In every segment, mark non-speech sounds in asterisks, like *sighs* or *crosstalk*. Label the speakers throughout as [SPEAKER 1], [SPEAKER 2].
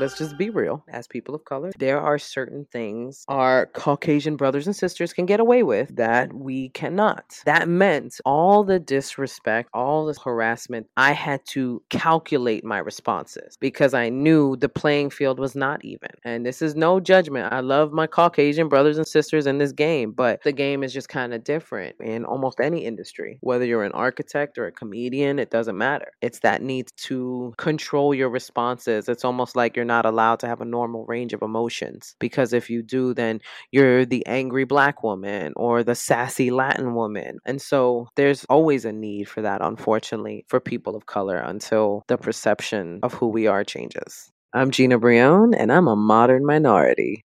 [SPEAKER 1] Let's just be real as people of color there are certain things our caucasian brothers and sisters can get away with that we cannot. That meant all the disrespect all the harassment i had to calculate my responses because i knew the playing field was not even. And this is no judgment. I love my caucasian brothers and sisters in this game but the game is just kind of different in almost any industry. Whether you're an architect or a comedian it doesn't matter. It's that need to control your responses. It's almost like you're not allowed to have a normal range of emotions. Because if you do then you're the angry black woman or the sassy latin woman. And so there's always a need for that unfortunately for people of color until the perception of who we are changes. I'm gina brillon and i'm a modern minority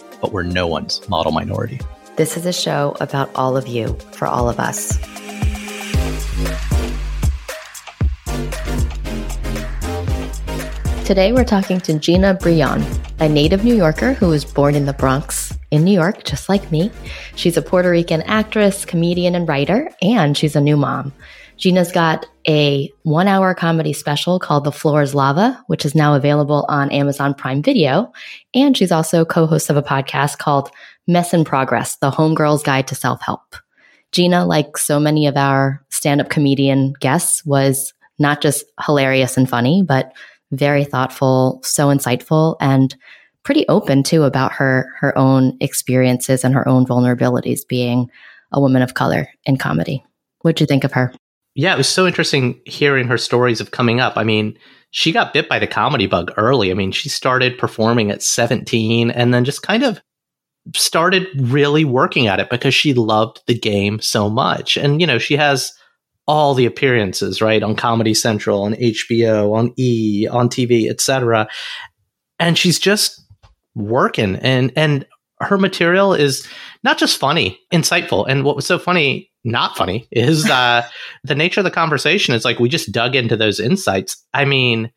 [SPEAKER 2] but we're no one's model minority.
[SPEAKER 3] This is a show about all of you for all of us. Today, we're talking to Gina Brillon, a native New Yorker who was born in the Bronx in New York, just like me. She's a Puerto Rican actress, comedian, and writer, and she's a new mom. Gina's got a one hour comedy special called The Floor is Lava, which is now available on Amazon Prime Video. And she's also co host of a podcast called Mess in Progress The Homegirl's Guide to Self Help. Gina, like so many of our stand up comedian guests, was not just hilarious and funny, but very thoughtful, so insightful, and pretty open too about her her own experiences and her own vulnerabilities being a woman of color in comedy. What'd you think of her?
[SPEAKER 2] Yeah, it was so interesting hearing her stories of coming up. I mean, she got bit by the comedy bug early. I mean, she started performing at 17 and then just kind of started really working at it because she loved the game so much. And, you know, she has all the appearances, right, on Comedy Central, on HBO, on E, on TV, etc. And she's just working and and her material is not just funny, insightful. And what was so funny, not funny, is uh, *laughs* the nature of the conversation is like we just dug into those insights. I mean,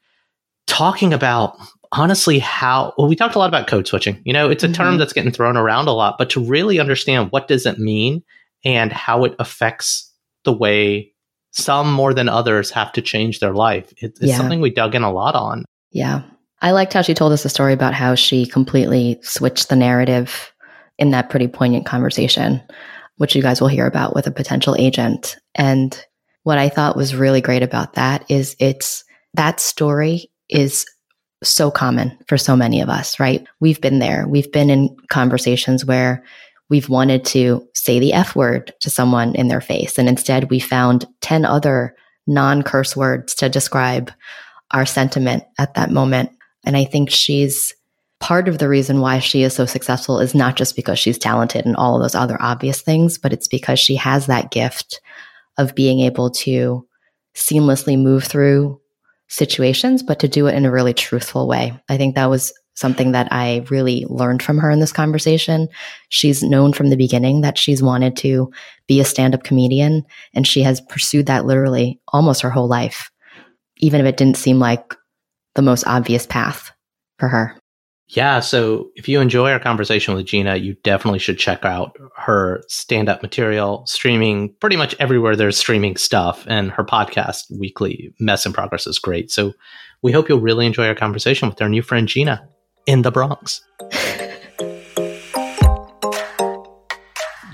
[SPEAKER 2] talking about honestly how well we talked a lot about code switching. You know, it's a mm-hmm. term that's getting thrown around a lot, but to really understand what does it mean and how it affects the way some more than others have to change their life. It, it's yeah. something we dug in a lot on.
[SPEAKER 3] Yeah. I liked how she told us a story about how she completely switched the narrative in that pretty poignant conversation, which you guys will hear about with a potential agent. And what I thought was really great about that is it's that story is so common for so many of us, right? We've been there. We've been in conversations where we've wanted to say the F word to someone in their face. And instead, we found 10 other non curse words to describe our sentiment at that moment. And I think she's part of the reason why she is so successful is not just because she's talented and all of those other obvious things, but it's because she has that gift of being able to seamlessly move through situations, but to do it in a really truthful way. I think that was something that I really learned from her in this conversation. She's known from the beginning that she's wanted to be a stand up comedian, and she has pursued that literally almost her whole life, even if it didn't seem like the most obvious path for her.
[SPEAKER 2] Yeah. So if you enjoy our conversation with Gina, you definitely should check out her stand up material streaming pretty much everywhere there's streaming stuff. And her podcast, Weekly Mess in Progress, is great. So we hope you'll really enjoy our conversation with our new friend, Gina in the Bronx. *laughs*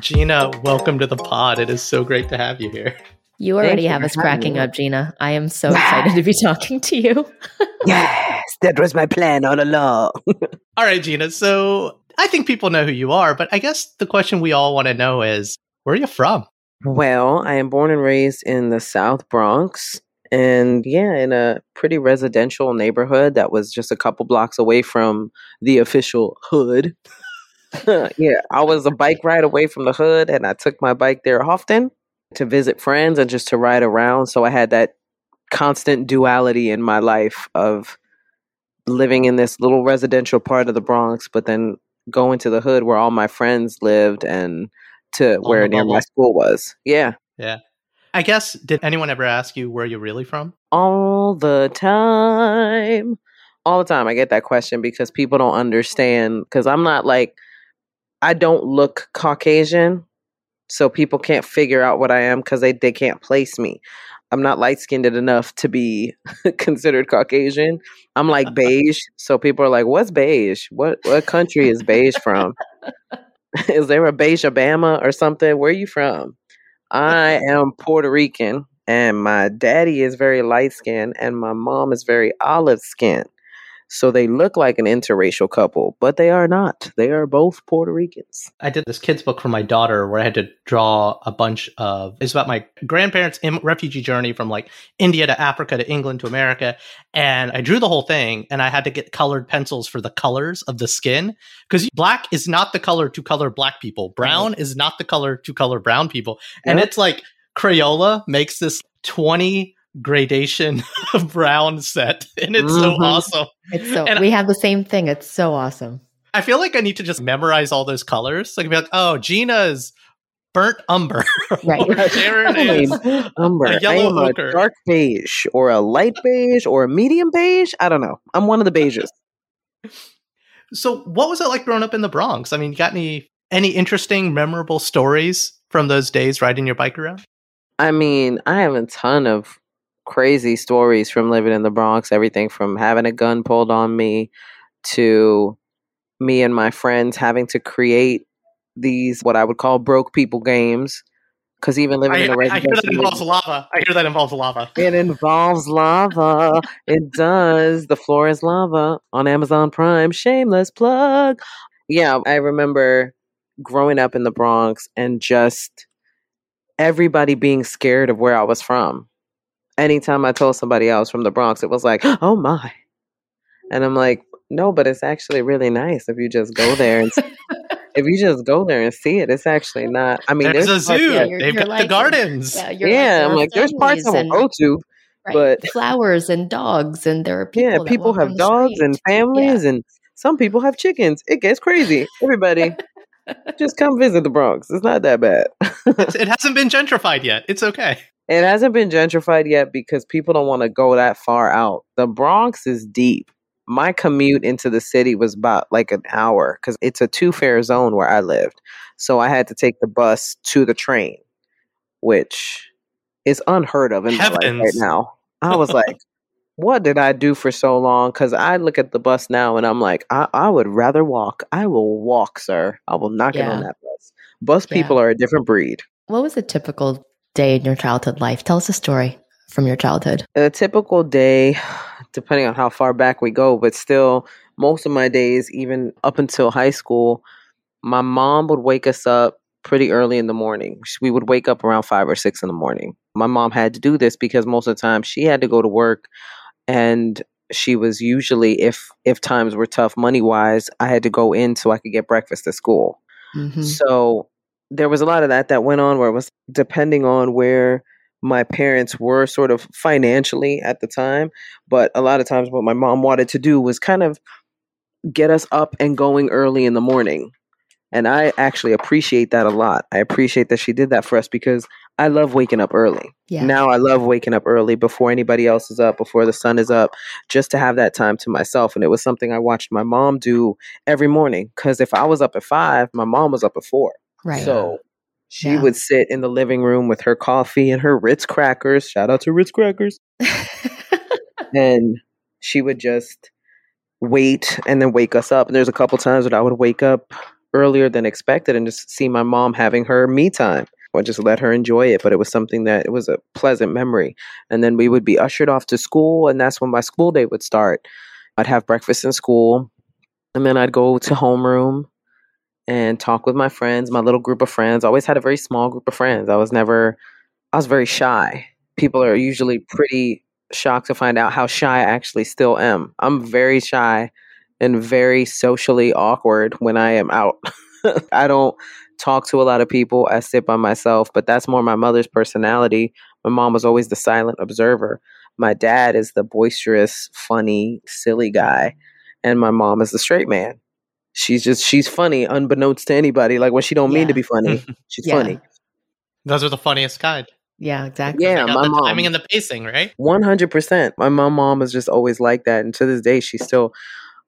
[SPEAKER 2] Gina, welcome to the pod. It is so great to have you here.
[SPEAKER 3] You already
[SPEAKER 1] you
[SPEAKER 3] have
[SPEAKER 1] for
[SPEAKER 3] us cracking
[SPEAKER 1] me.
[SPEAKER 3] up, Gina. I am so *laughs* excited to be talking to you.
[SPEAKER 1] yes, that was my plan all along. *laughs*
[SPEAKER 2] All right, Gina. So I think people know who you are, but I guess the question we all want to know is where are you from?
[SPEAKER 1] Well, I am born and raised in the South Bronx. And yeah, in a pretty residential neighborhood that was just a couple blocks away from the official hood. *laughs* yeah, I was a bike ride away from the hood, and I took my bike there often to visit friends and just to ride around. So I had that constant duality in my life of living in this little residential part of the Bronx, but then going to the hood where all my friends lived and to where near my school was. Yeah. Yeah.
[SPEAKER 2] I guess, did anyone ever ask you where you're really from?
[SPEAKER 1] all the time. All the time. I get that question because people don't understand. Because I'm not like, I don't look Caucasian. So people can't figure out what I am because they, they can't place me. I'm not light skinned enough to be *laughs* considered Caucasian. I'm like beige. So people are like, what's beige? What, what country is beige from? *laughs* is there a beige Obama or something? Where are you from? I am Puerto Rican, and my daddy is very light skinned, and my mom is very olive skinned. So they look like an interracial couple, but they are not. They are both Puerto Ricans.
[SPEAKER 2] I did this kids book for my daughter where I had to draw a bunch of it's about my grandparents' im- refugee journey from like India to Africa to England to America and I drew the whole thing and I had to get colored pencils for the colors of the skin cuz black is not the color to color black people brown is not the color to color brown people and
[SPEAKER 1] Yep.
[SPEAKER 2] it's like Crayola makes this 20 gradation *laughs* of brown set and it's so
[SPEAKER 1] Mhm.
[SPEAKER 2] awesome
[SPEAKER 3] It's so
[SPEAKER 2] And-
[SPEAKER 3] we have the same thing. It's so awesome.
[SPEAKER 2] I feel like I need to just memorize all those colors. So can be like, oh, Gina's burnt umber. *laughs*
[SPEAKER 3] Right.
[SPEAKER 2] There. *laughs*
[SPEAKER 1] Umber.
[SPEAKER 2] A yellow
[SPEAKER 1] am
[SPEAKER 2] ochre.
[SPEAKER 1] a dark beige or a light beige or a medium beige. I don't know. I'm one of the beiges.
[SPEAKER 2] So what was it like growing up in the Bronx? I mean, you got any any interesting, memorable stories from those days riding your bike around?
[SPEAKER 1] I mean, I have a ton of crazy stories from living in the Bronx. Everything from having a gun pulled on me to me and my friends having to create these what I would call broke people games. Because even living
[SPEAKER 2] I,
[SPEAKER 1] in a
[SPEAKER 2] I- I hear that involves lava. I hear that involves lava.
[SPEAKER 1] it involves lava. It does. The floor is lava on Amazon Prime. Shameless plug. Yeah, I remember growing up in the Bronx and just everybody being scared of where I was from. Anytime I told somebody else from the Bronx, it was like, oh my. And I'm like, no, but it's actually really nice if you just go there and *laughs* if you just go there and see it. It's actually not. I mean,
[SPEAKER 2] There's, a
[SPEAKER 1] parts
[SPEAKER 2] zoo.
[SPEAKER 1] that-
[SPEAKER 3] You're-
[SPEAKER 2] They've
[SPEAKER 3] you're
[SPEAKER 2] got
[SPEAKER 3] like-
[SPEAKER 2] the gardens.
[SPEAKER 3] Yeah, you're
[SPEAKER 1] yeah,
[SPEAKER 3] there
[SPEAKER 1] I'm like, there's parts I
[SPEAKER 3] families
[SPEAKER 1] will
[SPEAKER 3] and-
[SPEAKER 1] go to,
[SPEAKER 3] right,
[SPEAKER 1] but-
[SPEAKER 3] flowers and dogs, and there are people.
[SPEAKER 1] yeah, people have
[SPEAKER 3] the
[SPEAKER 1] dogs and
[SPEAKER 3] street.
[SPEAKER 1] families, and some people have chickens. It gets crazy. Everybody, *laughs* just come visit the Bronx. It's not that bad.
[SPEAKER 2] It hasn't been gentrified yet. It's okay.
[SPEAKER 1] It hasn't been gentrified yet because people don't want to go that far out. The Bronx is deep. My commute into the city was about like an hour because it's a two fare zone where I lived. So I had to take the bus to the train, which is unheard of in my life right now. I was *laughs* like, what did I do for so long? Because I look at the bus now and I'm like, I, I would rather walk. I will walk, sir. I will not get on that bus. Bus
[SPEAKER 3] Yeah.
[SPEAKER 1] people are a different breed.
[SPEAKER 3] What was a typical day in your childhood life? Tell us a story from your childhood.
[SPEAKER 1] a typical day, depending on how far back we go, but still, most of my days, even up until high school, my mom would wake us up pretty early in the morning. We would wake up around five or six in the morning. My mom had to do this because most of the time she had to go to work, and she was usually, if if times were tough money wise, I had to go in so I could get breakfast at school.
[SPEAKER 3] Mhm.
[SPEAKER 1] So there was a lot of that that went on where it was depending on where my parents were sort of financially at the time. But a lot of times, what my mom wanted to do was kind of get us up and going early in the morning. And I actually appreciate that a lot. I appreciate that she did that for us because I love waking up early.
[SPEAKER 3] Yeah.
[SPEAKER 1] Now I love waking up early before anybody else is up, before the sun is up, just to have that time to myself. And it was something I watched my mom do every morning. Because if I was up at five, my mom was up at four.
[SPEAKER 3] Right.
[SPEAKER 1] So she
[SPEAKER 3] Yeah.
[SPEAKER 1] would sit in the living room with her coffee and her Ritz crackers. Shout out to Ritz crackers. *laughs* And she would just wait and then wake us up. And there's a couple times that I would wake up earlier than expected and just see my mom having her me time. I just let her enjoy it. But it was something that it was a pleasant memory. And then we would be ushered off to school, and that's when my school day would start. I'd have breakfast in school, and then I'd go to homeroom and talk with my friends, my little group of friends. I always had a very small group of friends. I was never, I was very shy. People are usually pretty shocked to find out how shy I actually still am. I'm very shy and very socially awkward when I am out. *laughs* I don't talk to a lot of people. I sit by myself, but that's more my mother's personality. My mom was always the silent observer. My dad is the boisterous, funny, silly guy, and my mom is the straight man. She's just she's funny unbeknownst to anybody. Like when she don't mean
[SPEAKER 3] Yeah.
[SPEAKER 1] to be funny, *laughs* she's
[SPEAKER 3] Yeah.
[SPEAKER 1] funny.
[SPEAKER 2] Those are the funniest kind.
[SPEAKER 3] Yeah, exactly.
[SPEAKER 1] Yeah,
[SPEAKER 2] They got
[SPEAKER 1] my
[SPEAKER 2] the
[SPEAKER 1] mom.
[SPEAKER 2] timing and the pacing, right?
[SPEAKER 1] One hundred percent. My mom, mom is just always like that, and to this day, she's still.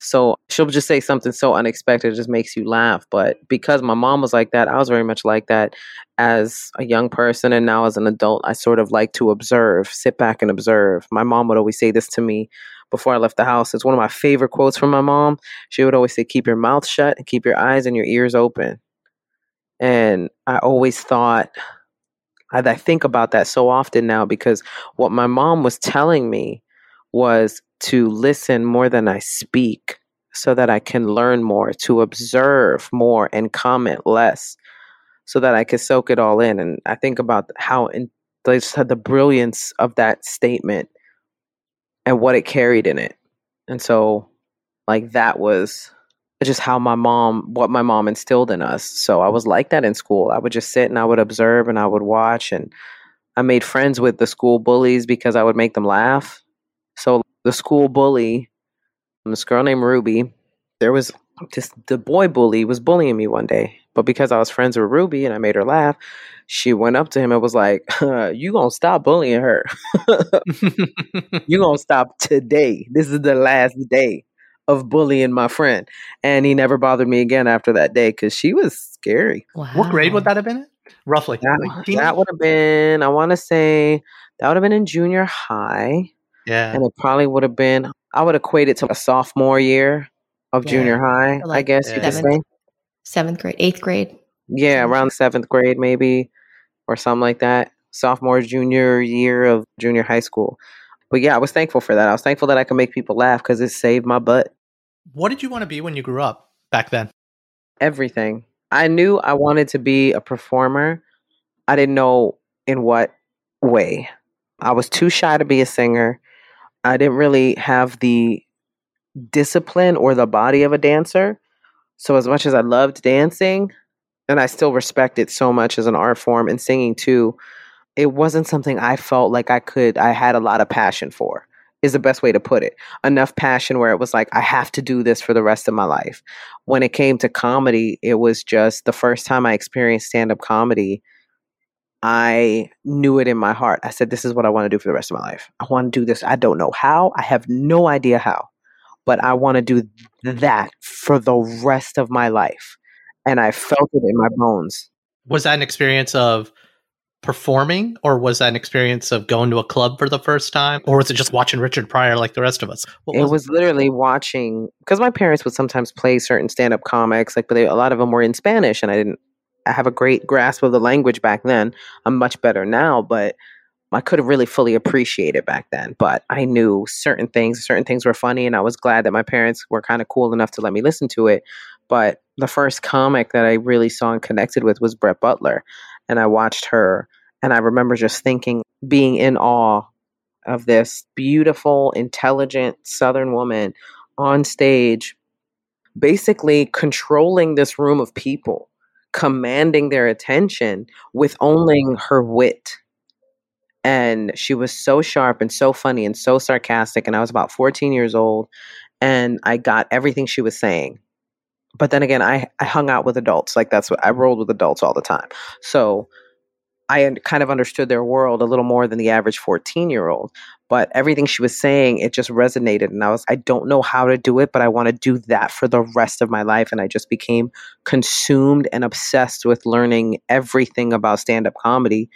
[SPEAKER 1] So she'll just say something so unexpected, it just makes you laugh. But because my mom was like that, I was very much like that as a young person, and now as an adult, I sort of like to observe, sit back and observe. My mom would always say this to me before I left the house. It's one of my favorite quotes from my mom. She would always say, "Keep your mouth shut and keep your eyes and your ears open." And I always thought, I, think about that so often now because what my mom was telling me was to listen more than I speak so that I can learn more, to observe more and comment less so that I can soak it all in. And I think about how in, had the brilliance of that statement and what it carried in it. And so, like, that was just how my mom, what my mom instilled in us. So I was like that in school. I would just sit and I would observe and I would watch. And I made friends with the school bullies because I would make them laugh. So the school bully, this girl named Ruby, there was just the boy bully was bullying me one day. But because I was friends with Ruby and I made her laugh, she went up to him and was like, *laughs* "You gonna stop bullying her? *laughs* you gonna stop today? This is the last day of bullying my friend." And he never bothered me again after that day because she was scary.
[SPEAKER 3] Wow.
[SPEAKER 2] what grade would that have been? Roughly.
[SPEAKER 1] That,
[SPEAKER 2] Like
[SPEAKER 1] that would have been, I want to say, that would have been in junior high.
[SPEAKER 2] yeah.
[SPEAKER 1] and it probably would have been I would equate it to a sophomore year of
[SPEAKER 3] Yeah.
[SPEAKER 1] junior high,
[SPEAKER 3] So
[SPEAKER 1] I
[SPEAKER 3] like
[SPEAKER 1] guess you could say.
[SPEAKER 3] Seventh grade, eighth grade.
[SPEAKER 1] Yeah, around seventh grade maybe, or something like that. Sophomore, junior year of junior high school. But yeah, I was thankful for that. I was thankful that I could make people laugh because it saved my butt.
[SPEAKER 2] What did you want to be when you grew up back then?
[SPEAKER 1] Everything. I knew I wanted to be a performer. I didn't know in what way. I was too shy to be a singer. I didn't really have the discipline or the body of a dancer. So as much as I loved dancing, and I still respect it so much as an art form and singing too, it wasn't something I felt like I could I had a lot of passion for. Is the best way to put it. Enough passion where it was like I have to do this for the rest of my life. When it came to comedy, it was just the first time I experienced stand-up comedy. I knew it in my heart. I said, This is what I want to do for the rest of my life. I want to do this. I don't know how. I have no idea how, but I want to do that for the rest of my life. And I felt it in my bones.
[SPEAKER 2] Was that an experience of performing or was that an experience of going to a club for the first time or was it just watching Richard Pryor like the rest of us? What
[SPEAKER 1] it was literally watching because my parents would sometimes play certain stand-up comics like but they, a lot of them were in spanish and i didn't have a great grasp of the language back then i'm much better now but i couldn't really fully appreciate it back then but i knew certain things certain things were funny and i was glad that my parents were kind of cool enough to let me listen to it but the first comic that i really saw and connected with was brett butler and i watched her and i remember just thinking being in awe of this beautiful, intelligent Southern woman on stage, basically controlling this room of people, commanding their attention with only her wit. And she was so sharp and so funny and so sarcastic. And I was about 14 years old and I got everything she was saying. But then again, I, I hung out with adults. Like that's what I rolled with adults all the time. So I kind of understood their world a little more than the average 14 year old. But everything she was saying, it just resonated. And I was, I don't know how to do it, but I want to do that for the rest of my life. And I just became consumed and obsessed with learning everything about stand up comedy.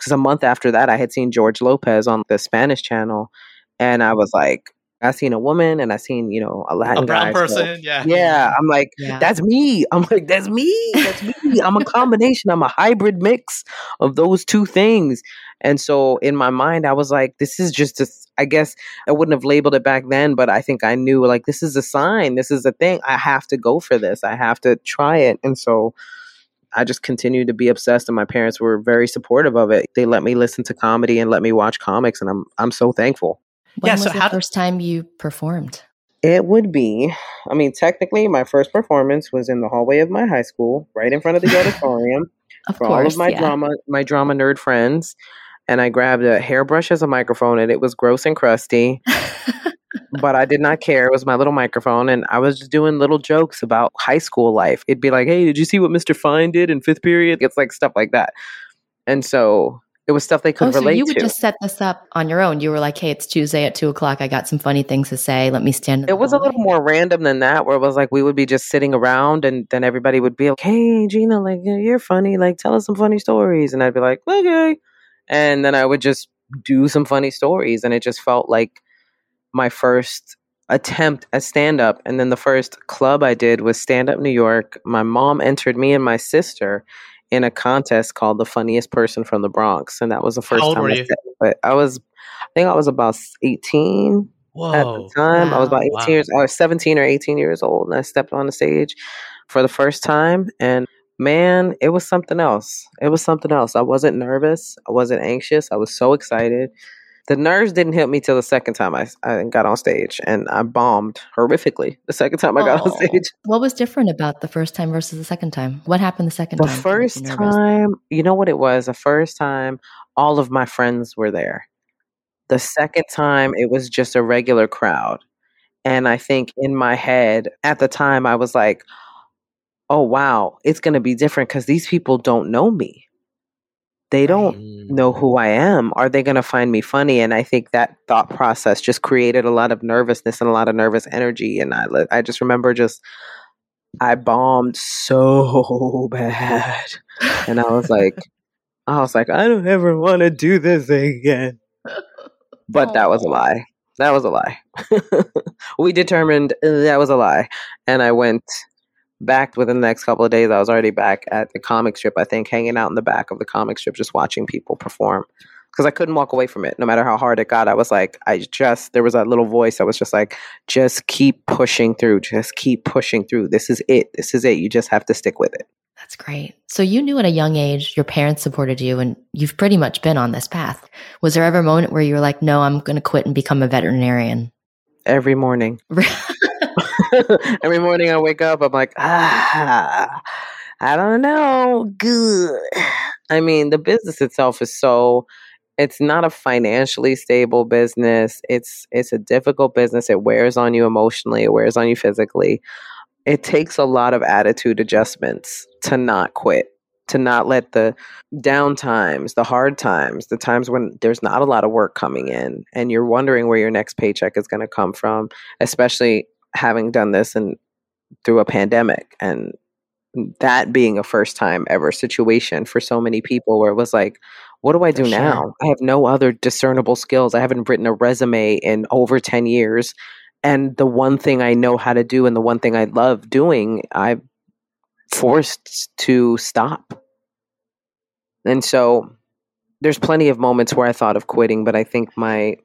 [SPEAKER 1] Because a month after that, I had seen George Lopez on the Spanish channel. And I was like, I seen a woman and I seen, you know, a Latin
[SPEAKER 2] a brown
[SPEAKER 1] guy, so-
[SPEAKER 2] person. yeah.
[SPEAKER 1] yeah, I'm like,
[SPEAKER 3] Yeah.
[SPEAKER 1] that's me. I'm like, that's me. That's me. I'm a combination. I'm a hybrid mix of those two things. And so in my mind, I was like, this is just a, I guess I wouldn't have labeled it back then, but I think I knew like, this is a sign. This is a thing. I have to go for this. I have to try it. And so I just continued to be obsessed and my parents were very supportive of it. They let me listen to comedy and let me watch comics and I'm, I'm so thankful.
[SPEAKER 3] When
[SPEAKER 2] Yeah,
[SPEAKER 3] was
[SPEAKER 2] so
[SPEAKER 3] the
[SPEAKER 2] how
[SPEAKER 3] first time you performed?
[SPEAKER 1] It would be, I mean, technically, my first performance was in the hallway of my high school, right in front of the auditorium, *laughs*
[SPEAKER 3] Of
[SPEAKER 1] for
[SPEAKER 3] course.
[SPEAKER 1] all of my
[SPEAKER 3] yeah.
[SPEAKER 1] drama, my drama nerd friends. And I grabbed a hairbrush as a microphone, and it was gross and crusty, *laughs* but I did not care. It was my little microphone, and I was just doing little jokes about high school life. It'd be like, "Hey, did you see what Mr. Fine did in fifth period?" It's like stuff like that, and so it was stuff they could relate.
[SPEAKER 3] oh, so you would
[SPEAKER 1] to.
[SPEAKER 3] just set this up on your own. You were like, "Hey, it's Tuesday at two o'clock. I got some funny things to say. Let me stand."
[SPEAKER 1] It was a little more random than that, where it was like we would be just sitting around, and then everybody would be like, "Hey, Gina, like you're funny. Like tell us some funny stories," and I'd be like, "Okay," and then I would just do some funny stories, and it just felt like my first attempt at stand up. And then the first club I did was Stand Up New York. My mom entered me and my sister in a contest called the funniest person from the Bronx, and that was the first time. I it. But I was, I think I was about eighteen
[SPEAKER 2] Whoa.
[SPEAKER 1] at the time. I was about 18
[SPEAKER 2] Wow.
[SPEAKER 1] years, I was 17 or 18 years old, and I stepped on the stage for the first time. And man, it was something else. It was something else. I wasn't nervous. I wasn't anxious. I was so excited. The nerves didn't hit me till the second time I, I got on stage, and I bombed horrifically the second time I got on
[SPEAKER 3] Oh.
[SPEAKER 1] stage.
[SPEAKER 3] What was different about the first time versus the second time? What happened the second
[SPEAKER 1] The
[SPEAKER 3] time? to make you
[SPEAKER 1] first time, you know what it was? The first time, all of my friends were there. The second time, it was just a regular crowd. And I think in my head at the time, I was like, oh, wow, it's going to be different because these people don't know me. They don't
[SPEAKER 2] Mm.
[SPEAKER 1] know who I am. Are they going to find me funny? And I think that thought process just created a lot of nervousness and a lot of nervous energy. And I, I just remember just, I bombed so *laughs* bad. And I was like, I was like, I don't ever want to do this again. But that was a lie. That was a lie. *laughs* we determined that was a lie. And I went back within the next couple of days. I was already back at the comic strip, I think, hanging out in the back of the comic strip, just watching people perform. Because I couldn't walk away from it. No matter how hard it got, I was like, I just, there was that little voice that was just like, just keep pushing through. Just keep pushing through. This is it. This is it. You just have to stick with it.
[SPEAKER 3] That's great. So you knew at a young age your parents supported you and you've pretty much been on this path. Was there ever a moment where you were like, no, I'm going to quit and become a veterinarian?
[SPEAKER 1] Every morning. *laughs* *laughs* Every morning I wake up, I'm like, ah, I don't know. Good. I mean, the business itself is so it's not a financially stable business. It's it's a difficult business. It wears on you emotionally, it wears on you physically. It takes a lot of attitude adjustments to not quit, to not let the down times, the hard times, the times when there's not a lot of work coming in and you're wondering where your next paycheck is going to come from, especially having done this and through a pandemic and that being a first time ever situation for so many people where it was like what do i do
[SPEAKER 3] sure.
[SPEAKER 1] now i have no other discernible skills. I haven't written a resume in over 10 years. And the one thing i know how to do and the one thing i love doing i'm forced to stop. And so there's plenty of moments where i thought of quitting but i think my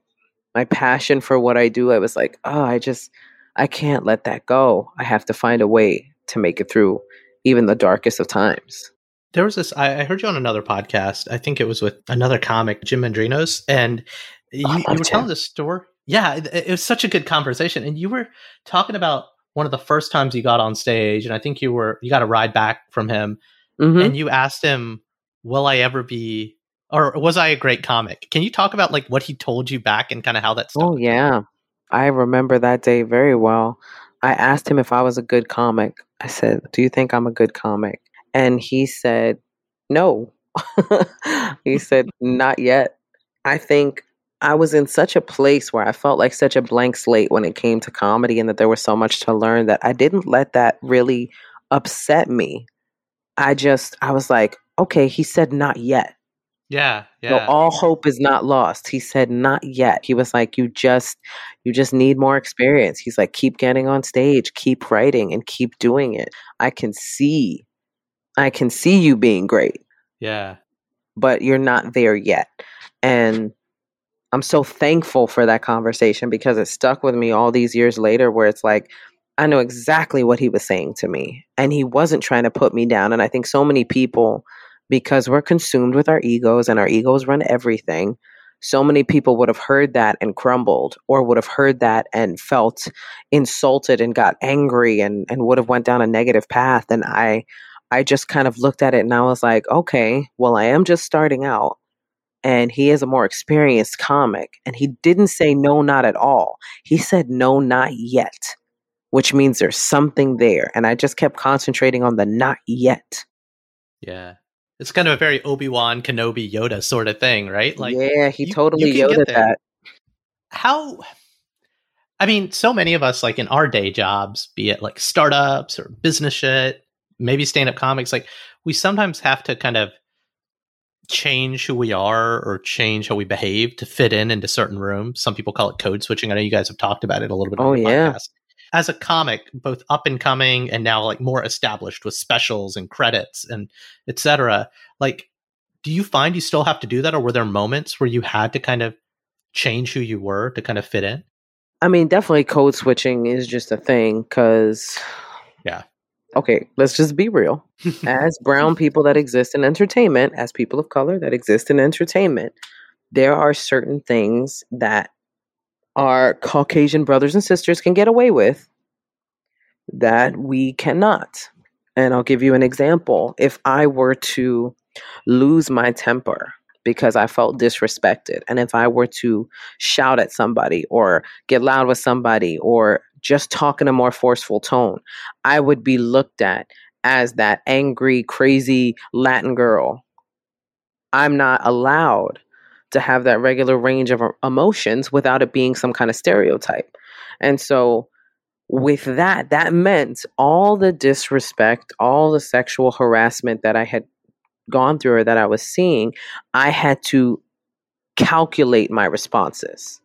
[SPEAKER 1] my passion for what i do i was like oh i just i can't let that go i have to find a way to make it through even the darkest of times
[SPEAKER 2] There was this. I, I heard you on another podcast. I think it was with another comic, Jim Mendrinos, and you,
[SPEAKER 1] I
[SPEAKER 2] you
[SPEAKER 1] love
[SPEAKER 2] were telling this story. Yeah, it, it was such a good conversation, and you were talking about one of the first times you got on stage, and I think you were you got a ride back from him,
[SPEAKER 1] Mhm.
[SPEAKER 2] and you asked him, "Will I ever be?" Or was I a great comic? Can you talk about like what he told you back and kind of how that stuff?
[SPEAKER 1] Oh yeah. I remember that day very well. I asked him if I was a good comic. I said, "Do you think I'm a good comic?" And he said, "No." *laughs* he said, "Not yet." I think I was in such a place where I felt like such a blank slate when it came to comedy and that there was so much to learn that I didn't let that really upset me. I just I was like, "Okay, he said not yet."
[SPEAKER 2] Yeah, yeah.
[SPEAKER 1] So all hope is not lost. He said not yet. He was like you just you just need more experience. He's like keep getting on stage, keep writing and keep doing it. I can see I can see you being great,
[SPEAKER 2] yeah.
[SPEAKER 1] but you're not there yet. And I'm so thankful for that conversation because it stuck with me all these years later where it's like I know exactly what he was saying to me and he wasn't trying to put me down and I think so many people because we're consumed with our egos and our egos run everything. So many people would have heard that and crumbled or would have heard that and felt insulted and got angry and, and would have went down a negative path. And I I just kind of looked at it and I was like, okay, well, I am just starting out. And he is a more experienced comic. And he didn't say no, not at all. He said no, not yet, which means there's something there. And I just kept concentrating on the not yet.
[SPEAKER 2] Yeah. It's kind of a very Obi Wan Kenobi Yoda sort of thing, right? Like,
[SPEAKER 1] yeah, he
[SPEAKER 2] you-
[SPEAKER 1] totally
[SPEAKER 2] you
[SPEAKER 1] Yoda that.
[SPEAKER 2] how I mean, so many of us, like in our day jobs, be it like startups or business shit, maybe stand up comics, like we sometimes have to kind of change who we are or change how we behave to fit in into certain rooms. Some people call it code switching. I know you guys have talked about it a little bit on
[SPEAKER 1] Oh,
[SPEAKER 2] the
[SPEAKER 1] yeah.
[SPEAKER 2] podcast. As a comic, both up and coming and now like more established with specials and credits and etc. Like, do you find you still have to do that, or were there moments where you had to kind of change who you were to kind of fit in?
[SPEAKER 1] I mean, definitely code switching is just a thing because.
[SPEAKER 2] Yeah.
[SPEAKER 1] Okay, let's just be real. *laughs* as brown people that exist in entertainment, as people of color that exist in entertainment, there are certain things that our Caucasian brothers and sisters can get away with that we cannot. And I'll give you an example. If I were to lose my temper because I felt disrespected, and if I were to shout at somebody or get loud with somebody or just talk in a more forceful tone, I would be looked at as that angry, crazy Latin girl. I'm not allowed to have that regular range of e- emotions without it being some kind of stereotype. And so, with that, that meant all the disrespect, all the sexual harassment that I had gone through or that I was seeing, I had to calculate my responses.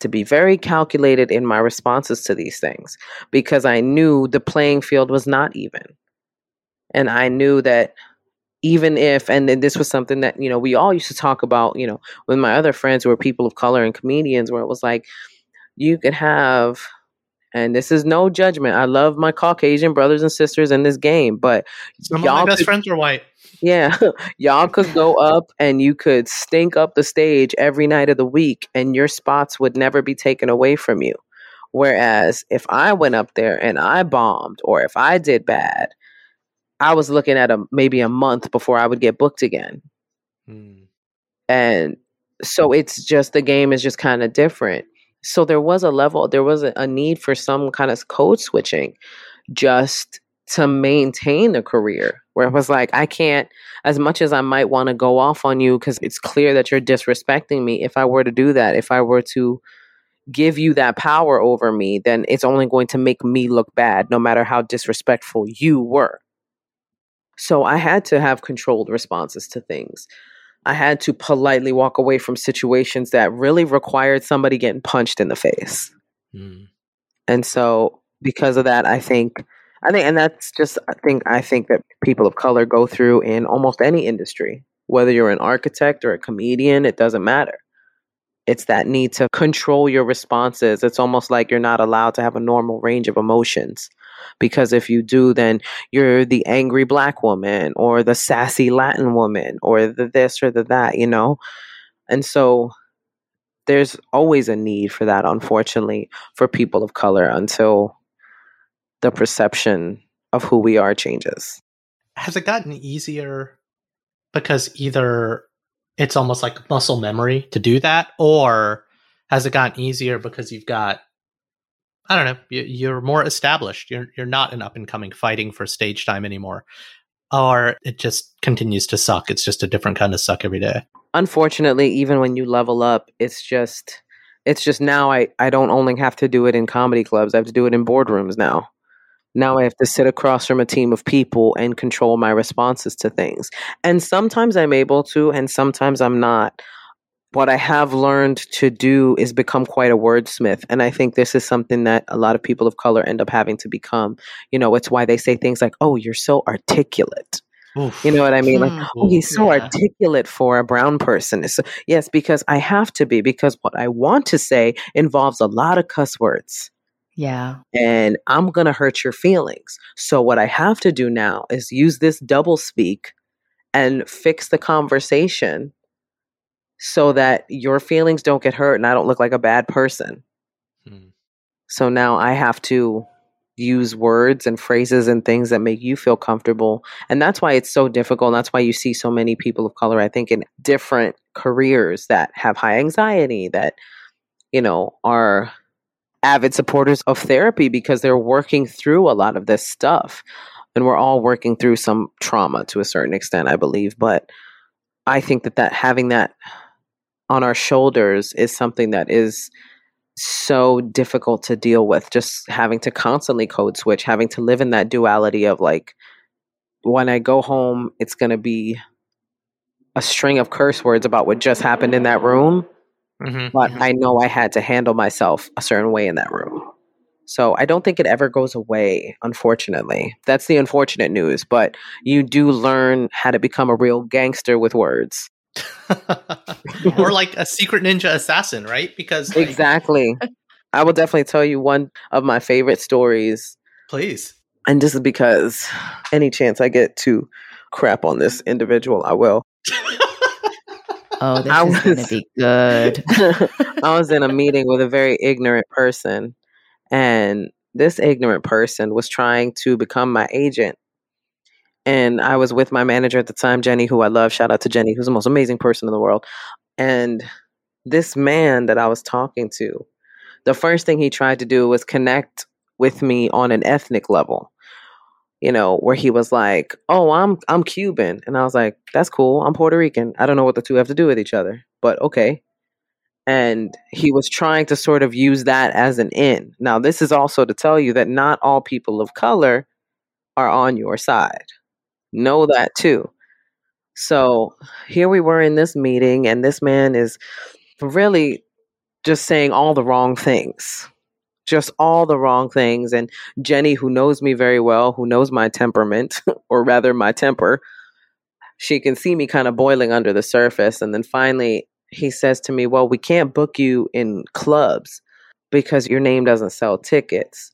[SPEAKER 1] To be very calculated in my responses to these things because I knew the playing field was not even. And I knew that even if, and then this was something that, you know, we all used to talk about, you know, with my other friends who were people of color and comedians, where it was like, you could have, and this is no judgment. I love my Caucasian brothers and sisters in this game, but
[SPEAKER 2] Some
[SPEAKER 1] y'all
[SPEAKER 2] of my best
[SPEAKER 1] could-
[SPEAKER 2] friends are white.
[SPEAKER 1] yeah, *laughs* y'all could go up and you could stink up the stage every night of the week, and your spots would never be taken away from you. Whereas if I went up there and I bombed, or if I did bad, I was looking at a maybe a month before I would get booked again.
[SPEAKER 2] Hmm.
[SPEAKER 1] And so it's just the game is just kind of different. So there was a level, there was a, a need for some kind of code switching just to maintain a career where it was like, I can't, as much as I might want to go off on you because it's clear that you're disrespecting me. If I were to do that, if I were to give you that power over me, then it's only going to make me look bad, no matter how disrespectful you were. So I had to have controlled responses to things. I had to politely walk away from situations that really required somebody getting punched in the face.
[SPEAKER 2] Hmm.
[SPEAKER 1] And so because of that, I think I think and that's just I think I think that people of color go through in almost any industry. Whether you're an architect or a comedian, it doesn't matter. It's that need to control your responses. It's almost like you're not allowed to have a normal range of emotions. Because if you do, then you're the angry black woman or the sassy Latin woman or the this or the that, you know? And so there's always a need for that, unfortunately, for people of color until the perception of who we are changes.
[SPEAKER 2] Has it gotten easier because either it's almost like muscle memory to do that, or has it gotten easier because you've got I don't know, you- you're more established. You're you're not an up and coming fighting for stage time anymore, or it just continues to suck. It's just a different kind of suck every day.
[SPEAKER 1] Unfortunately, even when you level up, it's just it's just now I I don't only have to do it in comedy clubs. I have to do it in boardrooms now. Now I have to sit across from a team of people and control my responses to things. And sometimes I'm able to, and sometimes I'm not. What I have learned to do is become quite a wordsmith. And I think this is something that a lot of people of color end up having to become. You know, it's why they say things like, oh, you're so articulate.
[SPEAKER 2] Oof.
[SPEAKER 1] You know what I mean? Like,
[SPEAKER 3] Hmm.
[SPEAKER 1] oh, he's so
[SPEAKER 3] Yeah.
[SPEAKER 1] articulate for a brown person. It's, yes, because I have to be, because what I want to say involves a lot of cuss words
[SPEAKER 3] Yeah.
[SPEAKER 1] and I'm going to hurt your feelings. So, what I have to do now is use this double speak and fix the conversation so that your feelings don't get hurt and I don't look like a bad person.
[SPEAKER 2] Hmm.
[SPEAKER 1] So now I have to use words and phrases and things that make you feel comfortable. And that's why it's so difficult. And that's why you see so many people of color, I think, in different careers that have high anxiety, that, you know, are avid supporters of therapy because they're working through a lot of this stuff. And we're all working through some trauma to a certain extent, I believe. But I think that, that having that on our shoulders is something that is so difficult to deal with just having to constantly code switch having to live in that duality of like when i go home it's going to be a string of curse words about what just happened in that room
[SPEAKER 2] Mhm,
[SPEAKER 1] but
[SPEAKER 2] mhm.
[SPEAKER 1] i know i had to handle myself a certain way in that room. So i don't think it ever goes away unfortunately. That's the unfortunate news but you do learn how to become a real gangster with words *laughs*
[SPEAKER 2] or like a secret ninja assassin, right? Because like,
[SPEAKER 1] exactly i will definitely tell you one of my favorite stories
[SPEAKER 2] please.
[SPEAKER 1] And this is because any chance I get to crap on this individual, I will. *laughs*
[SPEAKER 3] Oh, this
[SPEAKER 1] I
[SPEAKER 3] is going to
[SPEAKER 1] was-
[SPEAKER 3] be good. *laughs*
[SPEAKER 1] I was in a meeting with a very ignorant person, and this ignorant person was trying to become my agent. And I was with my manager at the time, Jenny, who I love. Shout out to Jenny, who's the most amazing person in the world. And this man that I was talking to, the first thing he tried to do was connect with me on an ethnic level. You know, where he was like, "Oh, I'm I'm Cuban," and I was like, "That's cool. I'm Puerto Rican. I don't know what the two have to do with each other, but okay." And he was trying to sort of use that as an in. Now, this is also to tell you that not all people of color are on your side. Know that too. So here we were in this meeting, and this man is really just saying all the wrong things. Just all the wrong things. And Jenny, who knows me very well, who knows my temperament, *laughs* or rather my temper, she can see me kind of boiling under the surface. And then finally, he says to me, Well, we can't book you in clubs because your name doesn't sell tickets.